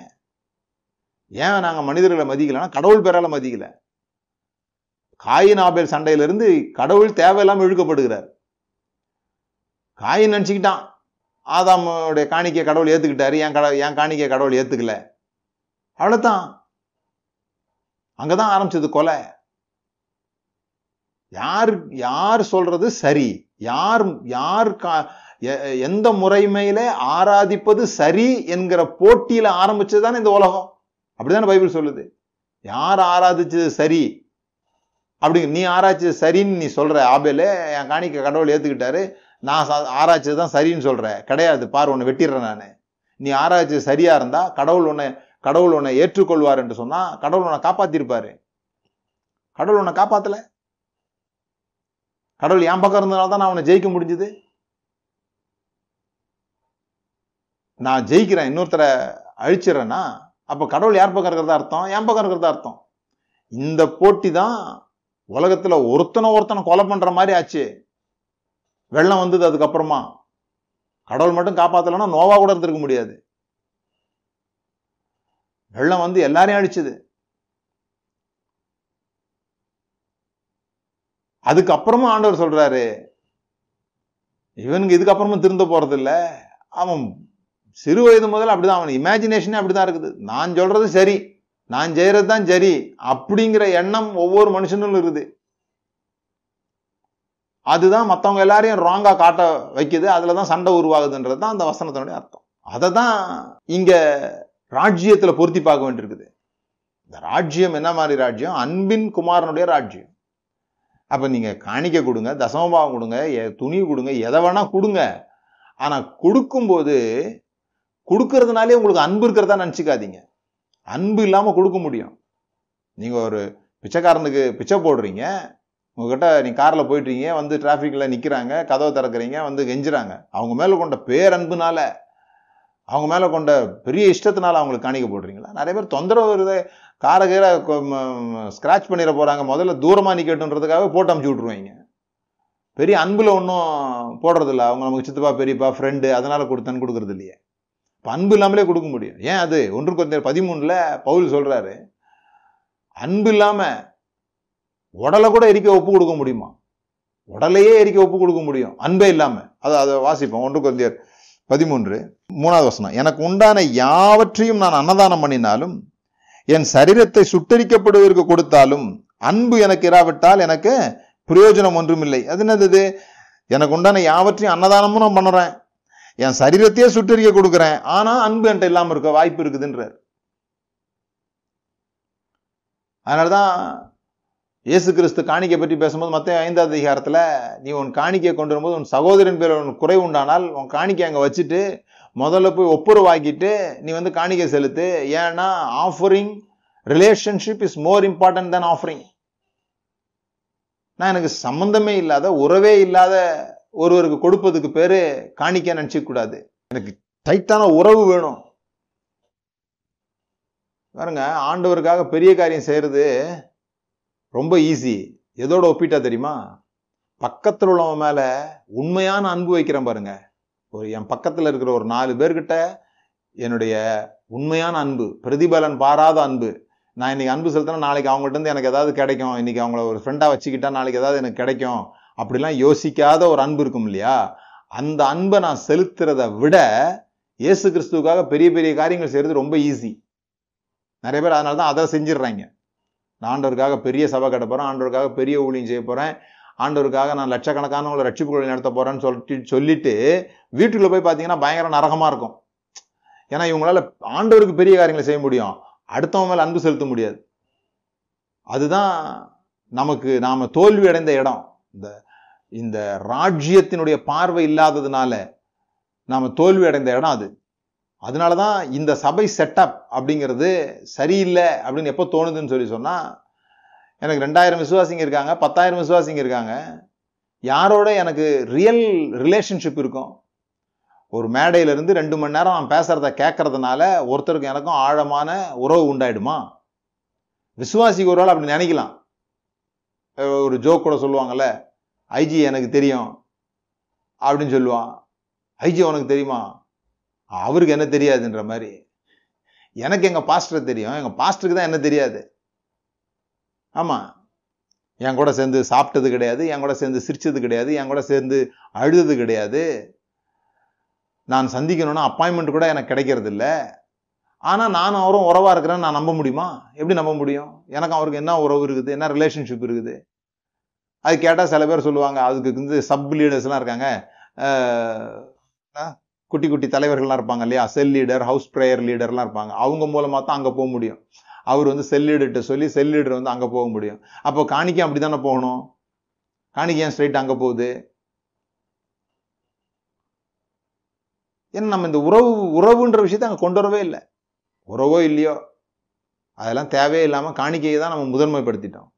ஏன் நாங்கள் மனிதர்களை மதிக்கலன்னா கடவுள் பெறால மதிக்கல. காயின் ஆபேல் சண்டையிலிருந்து கடவுள் தேவையில்லாமல் இழுக்கப்படுகிறார். காயின் நினச்சிக்கிட்டான். ஆதாமுடைய காணிக்கை கடவுள் ஏத்துக்கிட்டாரு. என் கட என் காணிக்கை கடவுள் ஏத்துக்கல. அவ்வளவுதான். அங்கதான் ஆரம்பிச்சது கொலை. யார் யார் சொல்றது சரி? யார் யார் கா- எ- எந்த முறைமையில ஆராதிப்பது சரி என்கிற போட்டியில ஆரம்பிச்சதுதானே இந்த உலகம்? அப்படிதானே பைபிள் சொல்லுது. யார் ஆராதிச்சது சரி? அப்படி நீ ஆராய்ச்சது சரின்னு நீ சொல்ற ஆபேல என் காணிக்க கடவுள் ஏத்துக்கிட்டாரு நான் சா- ஆராய்ச்சது தான் சரின்னு சொல்றேன் கிடையாது பார் உன்னை வெட்டிடுறேன் நான். நீ ஆராய்ச்சது சரியா இருந்தா கடவுள் உன்னை கடவுள் உன்னை ஏற்றுக்கொள்வார் என்று சொன்னா கடவுள் உன்னை காப்பாத்திருப்பாரு. கடவுள் உன்னை காப்பாத்தலை? கடவுள் என் பக்கம் இருந்ததுனால தான் நான் அவனை ஜெயிக்க முடிஞ்சுது. நான் ஜெயிக்கிறேன் இன்னொருத்தரை அழிச்சிடறேன்னா அப்ப கடவுள் யார் பக்கம் இருக்கிறதா அர்த்தம்? என் பக்கம் இருக்கிறதா அர்த்தம்? இந்த போட்டி தான் உலகத்துல ஒருத்தனை ஒருத்தனை கொலை பண்ற மாதிரி ஆச்சு. வெள்ளம் வந்தது அதுக்கப்புறமா. கடவுள் மட்டும் காப்பாத்தலைன்னா நோவா கூட இருந்திருக்க முடியாது. வெள்ளம் வந்து எல்லாரையும் அழிச்சது. அதுக்கப்புறமா ஆண்டவர் சொல்றாரு இவனுக்கு இதுக்கப்புறமா திருந்த போறதில்ல. அவன் சிறு வயது முதல்ல அப்படிதான் அவன் இமேஜினேஷனே அப்படிதான் இருக்குது. நான் சொல்றது சரி நான் செய்யறது தான் சரி அப்படிங்கிற எண்ணம் ஒவ்வொரு மனுஷனும் இருக்குது. அதுதான் மற்றவங்க எல்லாரையும் ராங்காக காட்ட வைக்குது அதில் தான் சண்டை உருவாகுதுன்றது தான் அந்த வசனத்தினுடைய அர்த்தம். அதை தான் இங்க ராஜ்யத்தில் பொருத்தி பார்க்க வேண்டியிருக்குது. இந்த ராஜ்யம் என்ன மாதிரி ராஜ்யம்? அன்பின் குமாரனுடைய ராஜ்யம். அப்போ நீங்கள் காணிக்க கொடுங்க தசமபாவம் கொடுங்க துணி கொடுங்க எதை வேணால் கொடுங்க. ஆனால் கொடுக்கும்போது கொடுக்கறதுனாலே உங்களுக்கு அன்பு இருக்கிறதா நினச்சிக்காதீங்க. அன்பு இல்லாமல் கொடுக்க முடியும். நீங்கள் ஒரு பிச்சைக்காரனுக்கு பிச்சை போடுறீங்க உங்ககிட்ட நீ காரில் போயிட்டீங்க வந்து டிராஃபிக்கில் நிற்கிறாங்க கதவை திறக்கிறீங்க வந்து கெஞ்சுறாங்க. அவங்க மேலே கொண்ட பேரன்புனால அவங்க மேலே கொண்ட பெரிய இஷ்டத்தினால அவங்களுக்கு காணிக்க போடுறீங்களா? நிறைய பேர் தொந்தரவு வருது காரை கீரை ஸ்கிராச் பண்ணிட போகிறாங்க முதல்ல தூரமாக நிற்கட்டுன்றதுக்காக போட்டு அமுச்சு விட்ருவாங்க பெரிய அன்பில் ஒன்றும் போடுறதில்ல. அவங்க நமக்கு சித்தப்பா பெரியப்பா ஃப்ரெண்டு அதனால் கொடுத்தேன்னு கொடுக்குறது இல்லையே. இப்போ அன்பு இல்லாமலே கொடுக்க முடியும். ஏன் அது? ஒன்று கொஞ்சம் பதிமூணில் பவுல் சொல்கிறாரு அன்பு இல்லாமல் உடலை கூட எரிக்க ஒப்பு கொடுக்க முடியுமா? உடலையே எரிக்க ஒப்பு கொடுக்க முடியும். அன்பே இல்லாமல் அது அதை வாசிப்போம். ஒன்று கொஞ்சம் பதிமூன்று மூணாவது வசனம் எனக்கு உண்டான யாவற்றையும் நான் அன்னதானம் பண்ணினாலும் என் சரீரத்தை சுட்டரிக்கப்படுவதற்கு கொடுத்தாலும் அன்பு எனக்கு இராவிட்டால் எனக்கு பிரயோஜனம் ஒன்றுமில்லை. அது என்னது? எனக்கு உண்டான யாவற்றையும் அன்னதானமும் நான் பண்ணுறேன். என் சரீரத்தையே சுட்டரிக்க கொடுக்குறேன். ஆனா அன்பு என்கிட்ட இல்லாமல் இருக்க வாய்ப்பு இருக்குதுன்றார். அதனாலதான் இயேசு கிறிஸ்து காணிக்கை பற்றி பேசும்போது மற்ற ஐந்தாவது அதிகாரத்தில் நீ உன் காணிக்கையை கொண்டு வரும்போது உன் சகோதரன் பேர் உன் குறை உண்டானால் உன் காணிக்கை அங்க வச்சுட்டு முதல்ல போய் ஒப்புரவாக்கிட்டு நீ வந்து காணிக்கை செலுத்து. ஏன்னா offering relationship is more important than offering நான் எனக்கு சம்மந்தமே இல்லாத உறவே இல்லாத ஒருவருக்கு கொடுப்பதுக்கு பேர் காணிக்க நினச்சிக்கூடாது எனக்கு டைட்டான உறவு வேணும். பாருங்க ஆண்டவருக்காக பெரிய காரியம் செய்கிறது ரொம்ப ஈஸி எதோட ஒப்பிட்டா தெரியுமா? பக்கத்தில் உள்ளவன் மேலே உண்மையான அன்பு வைக்கிறேன் பாருங்கள் ஒரு என் பக்கத்தில் இருக்கிற ஒரு நாலு பேர்கிட்ட என்னுடைய உண்மையான அன்பு பிரதிபலன் பாராத அன்பு. நான் இன்னைக்கு அன்பு செலுத்தினா நாளைக்கு அவங்கள்ட்ட இருந்து எனக்கு ஏதாவது கிடைக்கும். இன்னைக்கு அவங்கள ஒரு ஃப்ரெண்டாக வச்சுக்கிட்டா நாளைக்கு ஏதாவது எனக்கு கிடைக்கும். அப்படிலாம் யோசிக்காத ஒரு அன்பு இருக்கும் இல்லையா? அந்த அன்பை நான் செலுத்துறத விட இயேசு கிறிஸ்துவுக்காக பெரிய பெரிய காரியங்கள் செய்கிறது ரொம்ப ஈஸி நிறைய பேர் அதனால தான் அதை செஞ்சிடுறாங்க. நான் ஆண்டவருக்காக பெரிய சபை கட்ட போகிறேன் ஆண்டவருக்காக பெரிய ஊழியம் செய்ய போகிறேன் ஆண்டவருக்காக நான் லட்சக்கணக்கானவங்களை ரட்சிப்பு கொள்கை நடத்த போறேன்னு சொல்லிட்டு சொல்லிட்டு வீட்டுக்குள்ளே போய் பார்த்தீங்கன்னா பயங்கர நரகமா இருக்கும். ஏன்னா இவங்களால ஆண்டவருக்கு பெரிய காரியங்களை செய்ய முடியும். அடுத்தவங்க மேல அன்பு செலுத்த முடியாது. அதுதான் நமக்கு நாம தோல்வி அடைந்த இடம். இந்த இந்த ராஜ்யத்தினுடைய பார்வை இல்லாததுனால நாம தோல்வி அடைந்த இடம் அது. அதனாலதான் இந்த சபை செட்டப் அப்படிங்கிறது சரியில்லை அப்படின்னு எப்போ தோணுதுன்னு சொல்லி சொன்னா எனக்கு ரெண்டாயிரம் விசுவாசிங்க இருக்காங்க பத்தாயிரம் விசுவாசிங்க இருக்காங்க. யாரோட எனக்கு ரியல் ரிலேஷன்ஷிப் இருக்கும்? ஒரு மேடையிலேருந்து ரெண்டு மணி நேரம் நான் பேசுகிறத கேட்கறதுனால ஒருத்தருக்கு எனக்கும் ஆழமான உறவு உண்டாயிடுமா? விசுவாசிக்கு ஒரு ஆள் அப்படி நினைக்கலாம். ஒரு ஜோக் கூட சொல்லுவாங்கல்ல ஐஜி எனக்கு தெரியும் அப்படின்னு சொல்லுவான். ஐஜி உனக்கு தெரியுமா? அவருக்கு என்ன தெரியாதுன்ற மாதிரி. எனக்கு எங்கள் பாஸ்டர் தெரியும் எங்கள் பாஸ்டருக்கு தான் என்ன தெரியாது. ஆமா. என் கூட சேர்ந்து சாப்பிட்டது கிடையாது என் கூட சேர்ந்து சிரிச்சது கிடையாது என் கூட சேர்ந்து அழுதது கிடையாது. நான் சந்திக்கணும்னா அப்பாயின்மெண்ட் கூட எனக்கு கிடைக்கிறது இல்ல ஆனா நானும் அவரும் உறவா இருக்கிறேன்னு நான் நம்ப முடியுமா? எப்படி நம்ப முடியும்? எனக்கு அவருக்கு என்ன உறவு இருக்குது? என்ன ரிலேஷன்ஷிப் இருக்குது? அது கேட்டா சில பேர் சொல்லுவாங்க அதுக்கு வந்து சப் லீடர்ஸ் எல்லாம் இருக்காங்க. குட்டி குட்டி தலைவர்கள்லாம் இருப்பாங்க இல்லையா? செல் லீடர் ஹவுஸ் ப்ரேயர் லீடர்லாம் இருப்பாங்க. அவங்க மூலமா தான் அங்க போக முடியும். அவர் வந்து செல் சொல்லி செல் வந்து அங்க போக முடியும். அப்போ காணிக்கை அப்படித்தானே போகணும்? காணிக்கை ஏன் ஸ்ட்ரைட் அங்க போகுது? ஏன்னா நம்ம இந்த உறவு உறவுன்ற விஷயத்தை அங்கே கொண்டு வரவே இல்லை. உறவோ இல்லையோ? அதெல்லாம் தேவையே இல்லாம காணிக்கையை தான் நம்ம முதன்மைப்படுத்திட்டோம்.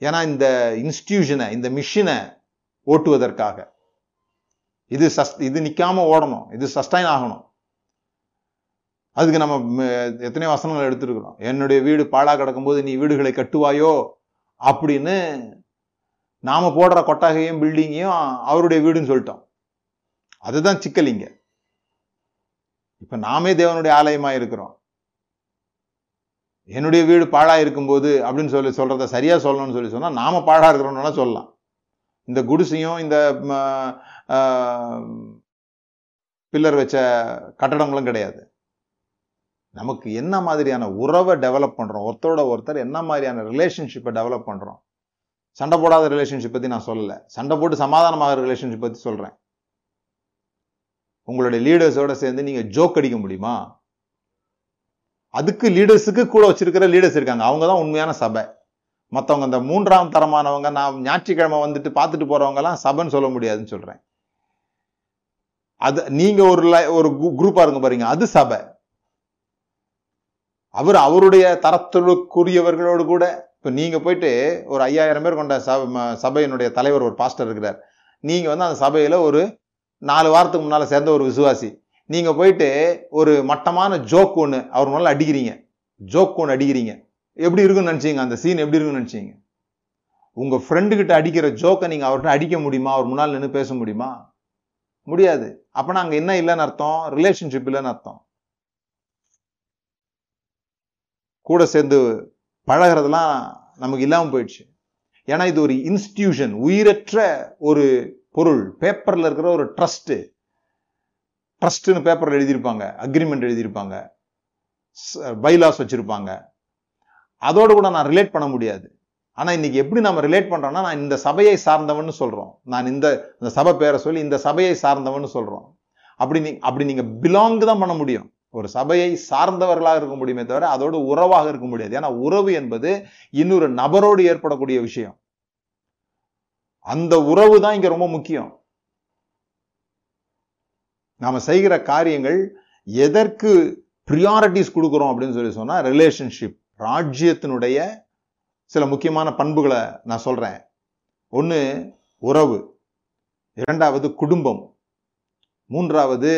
ஏன்னா இந்த இன்ஸ்டிடியூஷனை இந்த மிஷினை ஓட்டுவதற்காக. இது சஸ் இது நிக்காம ஓடணும். இது சஸ்டைன் ஆகணும். அதுக்கு நம்ம எத்தனையோ வசனங்கள் எடுத்துருக்குறோம். என்னுடைய வீடு பாழா கிடக்கும்போது நீ வீடுகளை கட்டுவாயோ? அப்படின்னு நாம போடுற கொட்டகையும் பில்டிங்கையும் அவருடைய வீடுன்னு சொல்லிட்டோம். அதுதான் சிக்கல் இப்போ நாமே தேவனுடைய ஆலயமா இருக்கிறோம். என்னுடைய வீடு பாழாக இருக்கும்போது அப்படின்னு சொல்லி சொல்கிறத சரியாக சொல்லணும்னு சொல்லி சொன்னால் நாம பாழாக இருக்கிறோம்னா சொல்லலாம். இந்த குடிசையும் இந்த பில்லர் வச்ச கட்டடங்களும் கிடையாது. நமக்கு என்ன மாதிரியான உறவை டெவலப் பண்றோம்? ஒருத்தரோட ஒருத்தர் என்ன மாதிரியான ரிலேஷன்ஷிப்பை டெவலப் பண்றோம்? சண்டை போடாத ரிலேஷன்ஷிப் பத்தி நான் சொல்லல. சண்டை போட்டு சமாதானமாக ரிலேஷன்ஷிப் பத்தி சொல்றேன். உங்களுடைய லீடர்ஸோட சேர்ந்து நீங்க ஜோக் அடிக்க முடியுமா? அதுக்கு லீடர்ஸுக்கு கூட வச்சிருக்கிற லீடர்ஸ் இருக்காங்க. அவங்க தான் உண்மையான சபை. மற்றவங்க இந்த மூன்றாம் தரமானவங்க நான் ஞாயிற்றுக்கிழமை வந்துட்டு பார்த்துட்டு போகிறவங்கலாம் சபைன்னு சொல்ல முடியாதுன்னு சொல்றேன். அது நீங்க ஒரு லை- ஒரு குரூப்பா இருங்க பாருங்க. அது சபை. அவர் அவருடைய தரத்திற்குரியவர்களோடு கூட இப்போ நீங்கள் போயிட்டு ஒரு ஐயாயிரம் பேர் கொண்ட சப- சபையினுடைய தலைவர் ஒரு பாஸ்டர் இருக்கிறார். நீங்கள் வந்து அந்த சபையில் ஒரு நாலு வாரத்துக்கு முன்னால் சேர்ந்த ஒரு விசுவாசி. நீங்கள் போயிட்டு ஒரு மட்டமான ஜோக் ஒன்று அவர் முன்னால் அடிக்கிறீங்க. ஜோக் ஒன்று அடிக்கிறீங்க. எப்படி இருக்குன்னு நினச்சிங்க? அந்த சீன் எப்படி இருக்குன்னு நினச்சிங்க? உங்கள் ஃப்ரெண்டுக்கிட்ட அடிக்கிற ஜோக்கை நீங்கள் அவர்கிட்ட அடிக்க முடியுமா? அவர் முன்னால் நின்று பேச முடியுமா? முடியாது. அப்போனா அங்கே என்ன இல்லைன்னு அர்த்தம்? ரிலேஷன்ஷிப் இல்லைன்னு அர்த்தம். கூட சேர்ந்து பழகிறதெல்லாம் நமக்கு இல்லாமல் போயிடுச்சு. ஏன்னா இது ஒரு இன்ஸ்டிடியூஷன் உயிரற்ற ஒரு பொருள். பேப்பரில் இருக்கிற ஒரு ட்ரஸ்ட்டு ட்ரஸ்ட்டுன்னு பேப்பரில் எழுதியிருப்பாங்க. அக்ரிமெண்ட் எழுதியிருப்பாங்க. பைலாஸ் வச்சுருப்பாங்க. அதோடு கூட நான் ரிலேட் பண்ண முடியாது. ஆனால் இன்றைக்கி எப்படி நம்ம ரிலேட் பண்ணுறோன்னா நான் இந்த சபையை சார்ந்தவன்னு சொல்கிறோம் நான் இந்த இந்த சபை பேரை சொல்லி இந்த சபையை சார்ந்தவன்னு சொல்கிறோம் அப்படி நீ அப்படி நீங்கள் பிலாங் தான் பண்ண முடியும். ஒரு சபையை சார்ந்தவர்களாக இருக்க முடியுமே தவிர அதோடு உறவாக இருக்க முடியாது. ஏன்னா உறவு என்பது இன்னொரு நபரோடு ஏற்படக்கூடிய விஷயம். அந்த உறவு தான் இங்க ரொம்ப முக்கியம். நாம செய்கிற காரியங்கள் எதற்கு ப்ரியாரிட்டிஸ் கொடுக்குறோம் அப்படின்னு சொல்லி சொன்னா ரிலேஷன்ஷிப் ராஜ்யத்தினுடைய சில முக்கியமான பண்புகளை நான் சொல்றேன். ஒன்று உறவு. இரண்டாவது குடும்பம். மூன்றாவது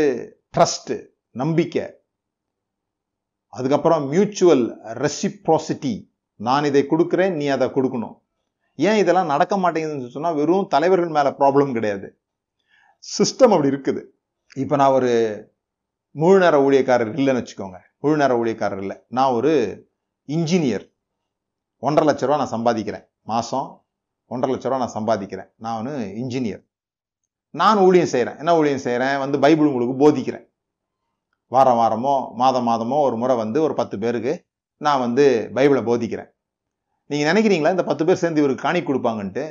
ட்ரஸ்ட் நம்பிக்கை. அதுக்கப்புறம் மியூச்சுவல் ரெசிப்ரோசிட்டி நான் இதை கொடுக்குறேன் நீ அதை கொடுக்கணும். ஏன் இதெல்லாம் நடக்க மாட்டேங்குதுன்னு சொன்னால் வெறும் தலைவர்கள் மேலே ப்ராப்ளம் கிடையாது. சிஸ்டம் அப்படி இருக்குது. இப்போ நான் ஒரு முழு நேர ஊழியக்காரர் இல்லைன்னு வச்சுக்கோங்க. முழு நேர ஊழியக்காரர் இல்லை. நான் ஒரு இன்ஜினியர் ஒன்றரை லட்ச ரூபா நான் சம்பாதிக்கிறேன். மாதம் ஒன்றரை லட்ச ரூபா நான் சம்பாதிக்கிறேன். நான் ஒன்று இன்ஜினியர் நான் ஊழியம் செய்கிறேன் என்ன ஊழியம் செய்கிறேன் வந்து பைபிள் உங்களுக்கு போதிக்கிறேன். வாரம் வாரமோ மாதம் மாதமோ ஒரு முறை வந்து ஒரு பத்து பேருக்கு நான் வந்து பைபிளை போதிக்கிறேன். நீங்கள் நினைக்கிறீங்களா இந்த பத்து பேர் சேர்ந்து இவருக்கு காணி கொடுப்பாங்கன்ட்டு?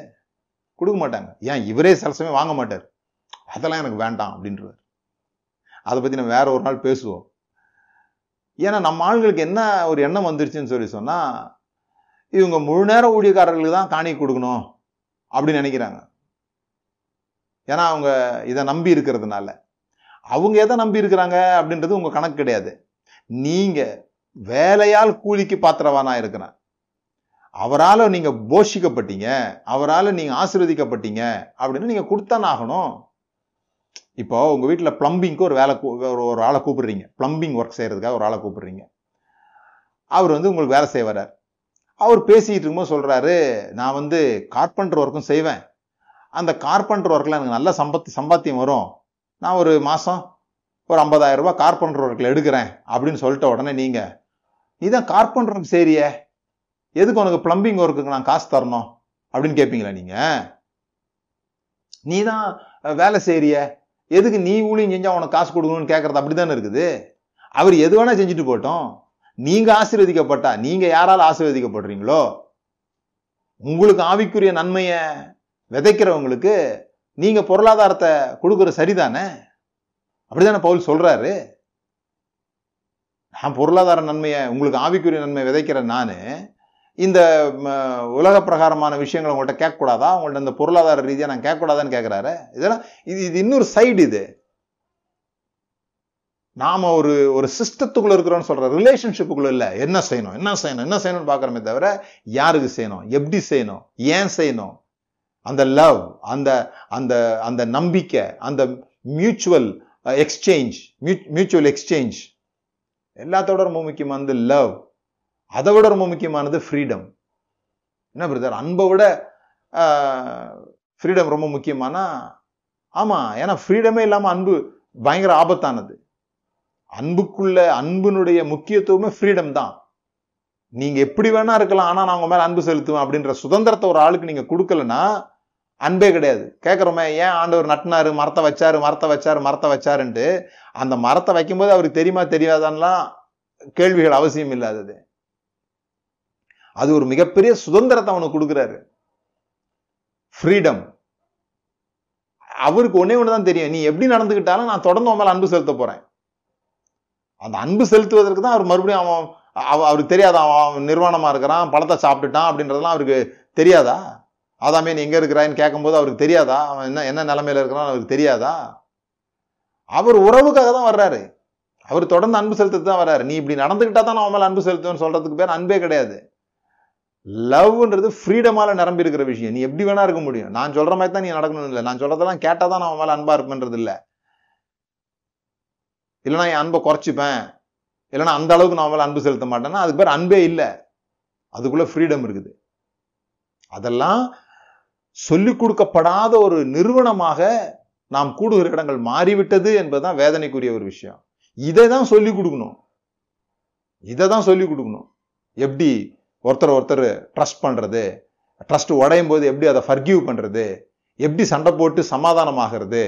கொடுக்க மாட்டாங்க. ஏன் இவரே சில சமயம் வாங்க மாட்டார். அதெல்லாம் எனக்கு வேண்டாம் அப்படின்றவர். அதை பற்றி நம்ம வேற ஒரு நாள் பேசுவோம். ஏன்னா நம்ம ஆள்களுக்கு என்ன ஒரு எண்ணம் வந்துருச்சுன்னு சொல்லி சொன்னால் இவங்க முழு நேர ஊழியக்காரர்களுக்கு தான் காணி கொடுக்கணும் அப்படின்னு நினைக்கிறாங்க. ஏன்னா அவங்க இதை நம்பி இருக்கிறதுனால. அவங்க எதை நம்பி இருக்கிறாங்க அப்படின்றது உங்கள் கணக்கு கிடையாது. நீங்கள் வேலையால் கூலிக்கு பாத்திரவானா இருக்கிறேன் அவரால் நீங்கள் போஷிக்கப்பட்டீங்க அவரால் நீங்கள் ஆசீர்வதிக்கப்பட்டீங்க அப்படின்னு நீங்கள் கொடுத்தானே ஆகணும். இப்போ உங்கள் வீட்டில் ப்ளம்பிங்க்கு ஒரு வேலை கூ- ஒரு ஒரு ஆளை கூப்பிடுறீங்க. ப்ளம்பிங் ஒர்க் செய்கிறதுக்காக ஒரு ஆளை கூப்பிடுறீங்க. அவர் வந்து உங்களுக்கு வேலை செய்ய வர்றார் அவர் பேசிக்கிட்டு இருக்கும்போது சொல்கிறாரு நான் வந்து கார்பெண்டர் ஒர்க்கும் செய்வேன். அந்த கார்பெண்டர் ஒர்க்கில் எனக்கு நல்ல சம்பத் சம்பாத்தியம் வரும். நான் ஒரு மாதம் ஒரு 50000 ரூபாய் கார்பெண்டர் ஒர்க்கில் எடுக்கிறேன் அப்படின்னு சொல்லிட்ட உடனே நீங்கள் இதான் கார்பெண்டர் சரியே. எதுக்கு உனக்கு பிளம்பிங் ஒர்க்குக்கு நான் காசு தரணும்? அப்படின்னு கேட்பீங்களா நீங்கள் நீ தான் வேலை செய்கிறிய எதுக்கு நீ ஊழியம் செஞ்சால் உனக்கு காசு கொடுக்கணும்னு கேட்கறது அப்படித்தானே இருக்குது. அவர் எது வேணால் செஞ்சுட்டு போட்டோம் நீங்கள் ஆசீர்வதிக்கப்பட்டா நீங்கள் யாரால் ஆசீர்வதிக்கப்படுறீங்களோ உங்களுக்கு ஆவிக்குரிய நன்மையை விதைக்கிறவங்களுக்கு நீங்கள் பொருளாதாரத்தை கொடுக்குற சரிதானே? அப்படிதானே பவுல் சொல்றாரு. நான் பொருளாதார நன்மையை உங்களுக்கு ஆவிக்குரிய நன்மை விதைக்கிற நான். இந்த உலக பிரகாரமான விஷயங்களை உங்கள்கிட்ட கேட்கக்கூடாதா? உங்கள்ட்ட இந்த பொருளாதார ரீதியாக நான் கேட்கக்கூடாதான்னு கேட்குறாரு. இதெல்லாம் இது இது இன்னொரு சைடு இது. நாம ஒரு ஒரு சிஸ்டத்துக்குள்ள இருக்கிறோம்னு சொல்கிற ரிலேஷன்ஷிப்புக்குள்ளே இல்லை. என்ன செய்யணும்? என்ன செய்யணும்? என்ன செய்யணும்னு பார்க்குறமே தவிர யாருக்கு செய்யணும்? எப்படி செய்யணும்? ஏன் செய்யணும்? அந்த லவ் அந்த அந்த அந்த நம்பிக்கை அந்த மியூச்சுவல் எக்ஸ்சேஞ்ச் மியூச்சுவல் எக்ஸ்சேஞ்ச் எல்லாத்தோட ரொம்ப முக்கியமானது லவ் அதை விட ரொம்ப முக்கியமானது ஃப்ரீடம் என்ன பிரதர் அன்பை விட uh, ஃப்ரீடம் ரொம்ப முக்கியமானா ஆமாம் ஏன்னா ஃப்ரீடமே இல்லாமல் அன்பு பயங்கர ஆபத்தானது. அன்புக்குள்ள அன்பினுடைய முக்கியத்துவமே ஃப்ரீடம் தான். நீங்க எப்படி வேணா இருக்கலாம் ஆனா நான் உங்க மேல அன்பு செலுத்துவேன் அப்படின்ற சுதந்திரத்தை ஒரு ஆளுக்கு நீங்க கொடுக்கலன்னா அன்பே கிடையாது. கேட்குறோமே ஏன் ஆண்டவர் நட்டினாரு மரத்தை வச்சாரு மரத்தை வச்சாரு மரத்தை வச்சாருன்ட்டு அந்த மரத்தை வைக்கும்போது அவருக்கு தெரியுமா தெரியாதான்லாம் கேள்விகள் அவசியம் இல்லாதது. அது ஒரு மிகப்பெரிய சுதந்திரத்தை அவனுக்கு கொடுக்குறாரு. ஃப்ரீடம் அவருக்கு ஒன்னே ஒன்று தான் தெரியும். நீ எப்படி நடந்துக்கிட்டாலும் நான் தொடர்ந்து உன் மேலே அன்பு செலுத்த போறேன். அந்த அன்பு செலுத்துவதற்கு தான் அவர் மறுபடியும் அவன் அவருக்கு தெரியாதா? அவன் நிர்வாணமாக இருக்கிறான் பழத்தை சாப்பிட்டுட்டான் அப்படின்றதெல்லாம் அவருக்கு தெரியாதா? ஆதாமே நீ எங்கே இருக்கிறான்னு கேட்கும்போது அவருக்கு தெரியாதா? அவன் என்ன என்ன நிலமையில இருக்கிறான் அவருக்கு தெரியாதா? அவர் உறவுக்காக தான் வர்றாரு. அவர் தொடர்ந்து அன்பு செலுத்துறது தான் வர்றாரு. நீ இப்படி நடந்துக்கிட்டா தான் நான் அவன் மேலே அன்பு செலுத்துவேன்னு சொல்கிறதுக்கு பேர் அன்பே கிடையாது. லவ்ன்றது ஃப்ரீடமால நிரம்பி இருக்கிற விஷயம். நீ எப்படி வேணா இருக்க முடியும். நான் சொல்ற மாதிரி தான் நீ நடக்கணும் இல்லை. நான் சொல்றதெல்லாம் கேட்டால் தான் நான் அவன் மேல அன்பா இருப்பேன்றது இல்லை இல்லைனா என் அன்பை குறைச்சிப்பேன். இல்லைன்னா அந்த அளவுக்கு நான் அவன் அன்பு செலுத்த மாட்டேன்னா அதுக்கு பேர் அன்பே இல்லை. அதுக்குள்ளே ஃப்ரீடம் இருக்குது. அதெல்லாம் சொல்லிக் கொடுக்கப்படாத ஒரு நிறுவனமாக நாம் கூடுகிற இடங்கள் மாறிவிட்டது என்பதுதான் வேதனைக்குரிய ஒரு விஷயம். இதை தான் சொல்லிக் கொடுக்கணும். இதை தான் சொல்லிக் கொடுக்கணும். எப்படி ஒருத்தர் ஒருத்தர் ட்ரஸ்ட் பண்ணுறது ட்ரஸ்ட் உடையும் போது எப்படி அதை ஃபர்கியூ பண்ணுறது எப்படி சண்டை போட்டு சமாதானமாகிறது?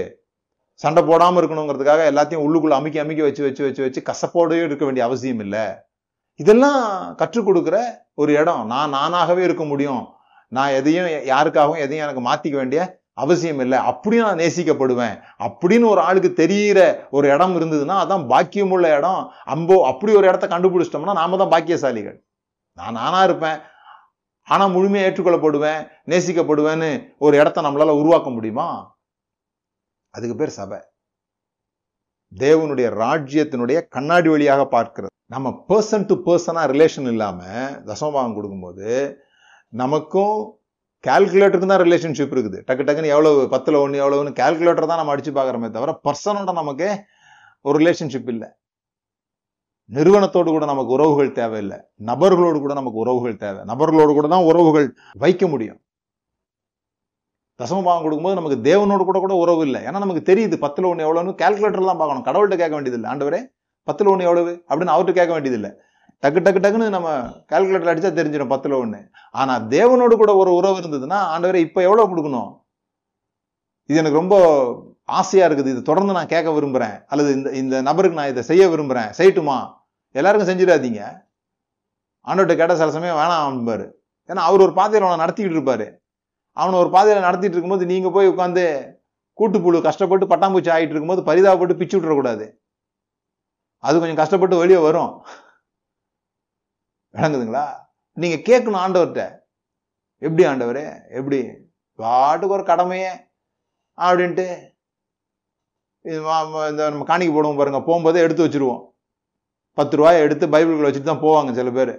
சண்டை போடாமல் இருக்கணுங்கிறதுக்காக எல்லாத்தையும் உள்ளுக்குள்ளே அமுக்கி அமுக்கி வச்சு வச்சு வச்சு வச்சு கசப்போடவே இருக்க வேண்டிய அவசியம் இல்லை. இதெல்லாம் கற்றுக் கொடுக்குற ஒரு இடம். நான் நானாகவே இருக்க முடியும். நான் எதையும் யாருக்காகவும் எதையும் எனக்கு மாற்றிக்க வேண்டிய அவசியம் இல்லை. அப்படியும் நான் நேசிக்கப்படுவேன். அப்படின்னு ஒரு ஆளுக்கு தெரியிற ஒரு இடம் இருந்ததுன்னா அதான் பாக்கியமுள்ள இடம். அம்போ அப்படி ஒரு இடத்த கண்டுபிடிச்சிட்டோம்னா நாம தான் பாக்கியசாலிகள். நான் நானா இருப்பேன். ஆனால் முழுமையாக ஏற்றுக்கொள்ளப்படுவேன் நேசிக்கப்படுவேன்னு ஒரு இடத்த நம்மளால உருவாக்க முடியுமா? அதுக்கு பேர் சபை. தேவனுடைய ராஜ்யத்தினுடைய கண்ணாடி வழியாக பார்க்கிறது. நம்ம பர்சன் டு பர்சனா ரிலேஷன் இல்லாம தசமபாகம் கொடுக்கும்போது நமக்கும் கால்குலேட்டருக்கு தான் ரிலேஷன்ஷிப் இருக்குது. டக்கு டக்குன்னு எவ்வளவு பத்துல ஒன்று எவ்வளவுன்னு கால்குலேட்டர் தான் நம்ம அடிச்சு பார்க்குறோமே தவிர பர்சனோட நமக்கு ஒரு ரிலேஷன்ஷிப் இல்லை. நிறுவனத்தோடு கூட நமக்கு உறவுகள் தேவையில்லை. நபர்களோடு கூட நமக்கு உறவுகள் தேவை. நபர்களோடு கூட தான் உறவுகள் வைக்க முடியும். தசமபாகம் கொடுக்கும்போது நமக்கு தேவனோடு கூட கூட உறவு இல்லை. ஏன்னா நமக்கு தெரியுது பத்துல ஒன்று எவ்வளோன்னு கால்குலேட்டர் தான் பார்க்கணும். கடவுள்கிட்ட கேட்க வேண்டியதில்லை. ஆண்டவரே பத்தில் ஒன்று எவ்வளவு? அப்படின்னு அவர்கிட்ட கேட்க வேண்டியதில்லை. டக்கு டக்கு டக்குன்னு நம்ம கால்குலேட்டர் அடித்தா தெரிஞ்சிடும் பத்தில் ஒன்று ஆனால் தேவனோடு கூட ஒரு உறவு இருந்ததுன்னா ஆண்டவரே இப்போ எவ்வளோ கொடுக்கணும்? இது எனக்கு ரொம்ப ஆசையாக இருக்குது. இது தொடர்ந்து நான் கேட்க விரும்புகிறேன் அல்லது இந்த இந்த நபருக்கு நான் இதை செய்ய விரும்புகிறேன் செய்யட்டுமா? எல்லாருக்கும் செஞ்சிடாதீங்க. ஆண்டவர்கிட்ட கேட்டால் சில சமயம் வேணாம் என்பாரு ஏன்னா அவர் ஒரு பாதையில அவனை நடத்திக்கிட்டு இருப்பாரு. அவனை ஒரு பாதையில் நடத்திட்டு இருக்கும்போது நீங்கள் போய் உட்காந்து கூட்டுப்புழு கஷ்டப்பட்டு பட்டாம்பூச்சி ஆகிட்டு இருக்கும்போது பரிதாபப்பட்டு பிச்சு விட்டுறக்கூடாது. அது கொஞ்சம் கஷ்டப்பட்டு வெளியே வரும். விளங்குதுங்களா? நீங்கள் கேட்கணும் ஆண்டவர்கிட்ட. எப்படி ஆண்டவர்? எப்படி? பாட்டுக்கு ஒரு கடமையே. அப்படின்ட்டு இது இந்த நம்ம காணிக்கு போடுவோம் பாருங்கள் போகும்போதே எடுத்து வச்சிருவோம். பத்து ரூபாயை எடுத்து பைபிள்களை வச்சுட்டு தான் போவாங்க சில பேர்.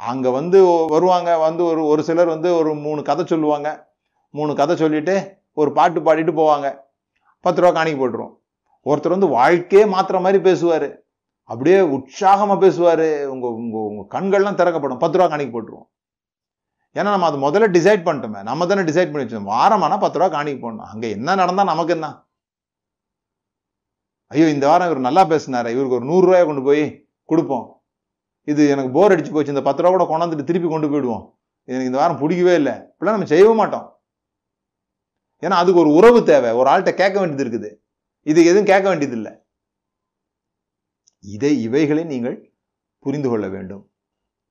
அங்கே வந்து வருவாங்க வந்து ஒரு ஒரு சிலர் வந்து ஒரு மூணு கதை சொல்லுவாங்க. மூணு கதை சொல்லிட்டு ஒரு பாட்டு பாடிட்டு போவாங்க. பத்து ரூபா காணிக்கு போட்டுருவோம். ஒருத்தர் வந்து வாழ்க்கையே மாற்றுற மாதிரி பேசுவார். அப்படியே உற்சாகமாக பேசுவார். உங்கள் உங்கள் உங்கள் கண்கள்லாம் திறக்கப்படும். பத்து ரூபா காணிக்கு போட்டுருவோம். ஏன்னா நம்ம அது முதல்ல டிசைட் பண்ணிட்டோமே. நம்ம தானே டிசைட் பண்ணி வச்சோம் வாரமானா பத்து ரூபா காணிக்கு போடணும். அங்கே என்ன நடந்தா நமக்கு என்ன? ஐயோ இந்த வாரம் இவர் நல்லா பேசினார். இவருக்கு ஒரு நூறுரூவாயை கொண்டு போய் கொடுப்போம். இது எனக்கு போர் அடிச்சு போச்சு. இந்த பத்து ரூபா கூட கொண்டாந்துட்டு திருப்பி கொண்டு போயிடுவோம். எனக்கு இந்த வாரம் பிடிக்கவே இல்லை. இப்பெல்லாம் நம்ம செய்யவே மாட்டோம். ஏன்னா அதுக்கு ஒரு உறவு தேவை. ஒரு ஆள்கிட்ட கேட்க வேண்டியது இருக்குது. இது எதுவும் கேட்க வேண்டியது இல்லை. இதை இவைகளை நீங்கள் புரிந்து கொள்ள வேண்டும்.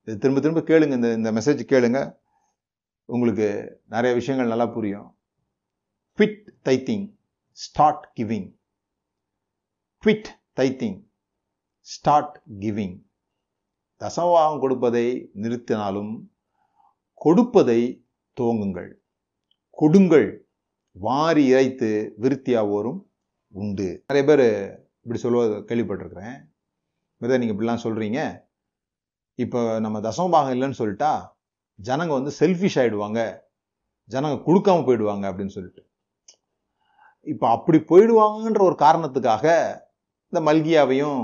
இது திரும்ப திரும்ப கேளுங்க. இந்த இந்த மெசேஜ் கேளுங்க. உங்களுக்கு நிறைய விஷயங்கள் நல்லா புரியும். Quit tithing start giving quit tithing start giving தசமபாகம் கொடுப்பதை நிறுத்தினாலும் கொடுப்பதை துவங்குங்கள். கொடுங்கள். வாரி இறைத்து விருத்தியாவோரும் உண்டு. நிறைய பேர் இப்படி சொல்லுவது கேள்விப்பட்டிருக்கிறேன். வித நீங்கள் இப்படிலாம் சொல்கிறீங்க இப்போ நம்ம தசமபாகம் இல்லைன்னு சொல்லிட்டா ஜனங்க வந்து செல்ஃபிஷ் ஆகிடுவாங்க ஜனங்க கொடுக்காம போயிடுவாங்க அப்படின்னு சொல்லிட்டு. இப்போ அப்படி போயிடுவாங்கன்ற ஒரு காரணத்துக்காக இந்த மல்கியாவையும்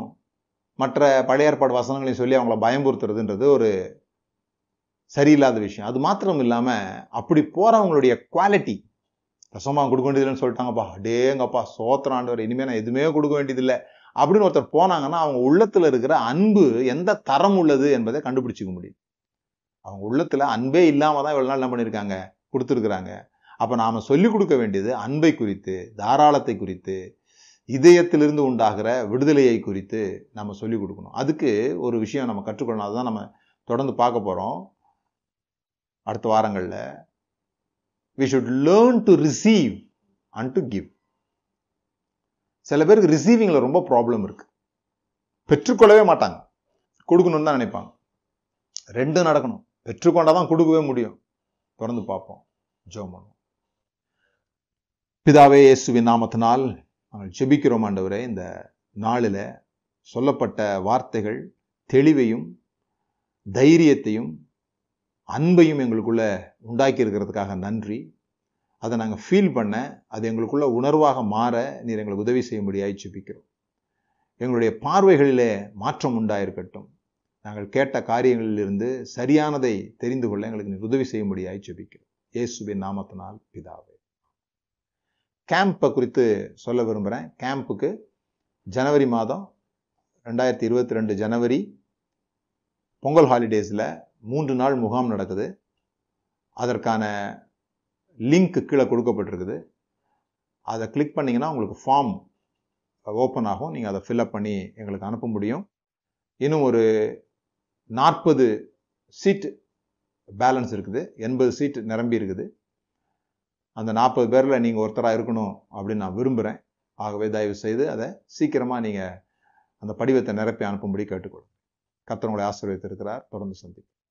மற்ற பழைய ஏற்பாடு வசனங்களையும் சொல்லி அவங்கள பயம்புறுத்துறதுன்றது ஒரு சரியில்லாத விஷயம். அது மாத்திரம் இல்லாமல் அப்படி போகிறவங்களுடைய குவாலிட்டி ரசமாக கொடுக்க வேண்டியதுன்னு சொல்லிட்டாங்கப்பா. டேங்கப்பா சோத்திரம் ஆண்டவர் நான் எதுவுமே கொடுக்க வேண்டியதில்லை அப்படின்னு ஒருத்தர் போனாங்கன்னா அவங்க உள்ளத்தில் இருக்கிற அன்பு எந்த தரம் உள்ளது என்பதை கண்டுபிடிச்சிக்க முடியும். அவங்க உள்ளத்தில் அன்பே இல்லாமல் தான் இவ்வளோ நாள் என்ன பண்ணியிருக்காங்க கொடுத்துருக்குறாங்க. அப்போ நாம் சொல்லிக் கொடுக்க வேண்டியது அன்பை குறித்து தாராளத்தை குறித்து இதயத்திலிருந்து உண்டாகிற விடுதலையை குறித்து நம்ம சொல்லிக் கொடுக்கணும். அதுக்கு ஒரு விஷயம் நம்ம கற்றுக்கொள்ளணும். அதுதான் நம்ம தொடர்ந்து பார்க்க போறோம். அடுத்த வாரங்கள்ல we should learn to receive and to give சில பேருக்கு ரிசீவிங்ல ரொம்ப ப்ராப்ளம் இருக்கு. பெற்றுக்கொள்ளவே மாட்டாங்க. கொடுக்கணும்னு தான் நினைப்பாங்க. ரெண்டும் நடக்கணும். பெற்றுக்கொண்டாதான் கொடுக்கவே முடியும். தொடர்ந்து பார்ப்போம். ஜோம் பண்ணுவோம். பிதாவே இயேசுவின் நாமத்தினால் நாங்கள் ஆண்டவரே இந்த நாளில் சொல்லப்பட்ட வார்த்தைகள் தெளிவையும் தைரியத்தையும் அன்பையும் எங்களுக்குள்ள உண்டாக்கியிருக்கிறதுக்காக நன்றி. அதை நாங்கள் ஃபீல் பண்ண அது எங்களுக்குள்ள உணர்வாக மாற நீர் எங்களுக்கு உதவி செய்யும்படியாய் செபிக்கிறோம். எங்களுடைய பார்வைகளிலே மாற்றம் உண்டாயிருக்கட்டும். நாங்கள் கேட்ட காரியங்களிலிருந்து சரியானதை தெரிந்து கொள்ள எங்களுக்கு நீர் உதவி செய்யும்படியாய் செபிக்கிறோம். இயேசுவின் நாமத்தினால் பிதாவே. கேம்பை குறித்து சொல்ல விரும்புகிறேன் கேம்புக்கு ஜனவரி மாதம் ரெண்டாயிரத்தி இருபத்தி ரெண்டு ஜனவரி பொங்கல் ஹாலிடேஸில் மூன்று நாள் முகாம் நடக்குது. அதற்கான லிங்க் கீழே கொடுக்கப்பட்டிருக்குது. அதை கிளிக் பண்ணிங்கன்னா உங்களுக்கு ஃபார்ம் ஓப்பன் ஆகும். நீங்கள் அதை ஃபில்அப் பண்ணி எங்களுக்கு அனுப்ப முடியும். இன்னும் ஒரு நாற்பது சீட் பேலன்ஸ் இருக்குது. எண்பது சீட் நிரம்பி இருக்குது. அந்த நாற்பது பேரில் நீங்கள் ஒருத்தராக இருக்கணும் அப்படின்னு நான் விரும்புகிறேன் ஆகவே தயவு செய்து அதை சீக்கிரமாக நீங்கள் அந்த படிவத்தை நிரப்பி அனுப்பும்படி கேட்டுக்கொள்ளும் கத்தனங்களை ஆசீர்வதித்திருக்கிறார். தொடர்ந்து சந்திப்போம்.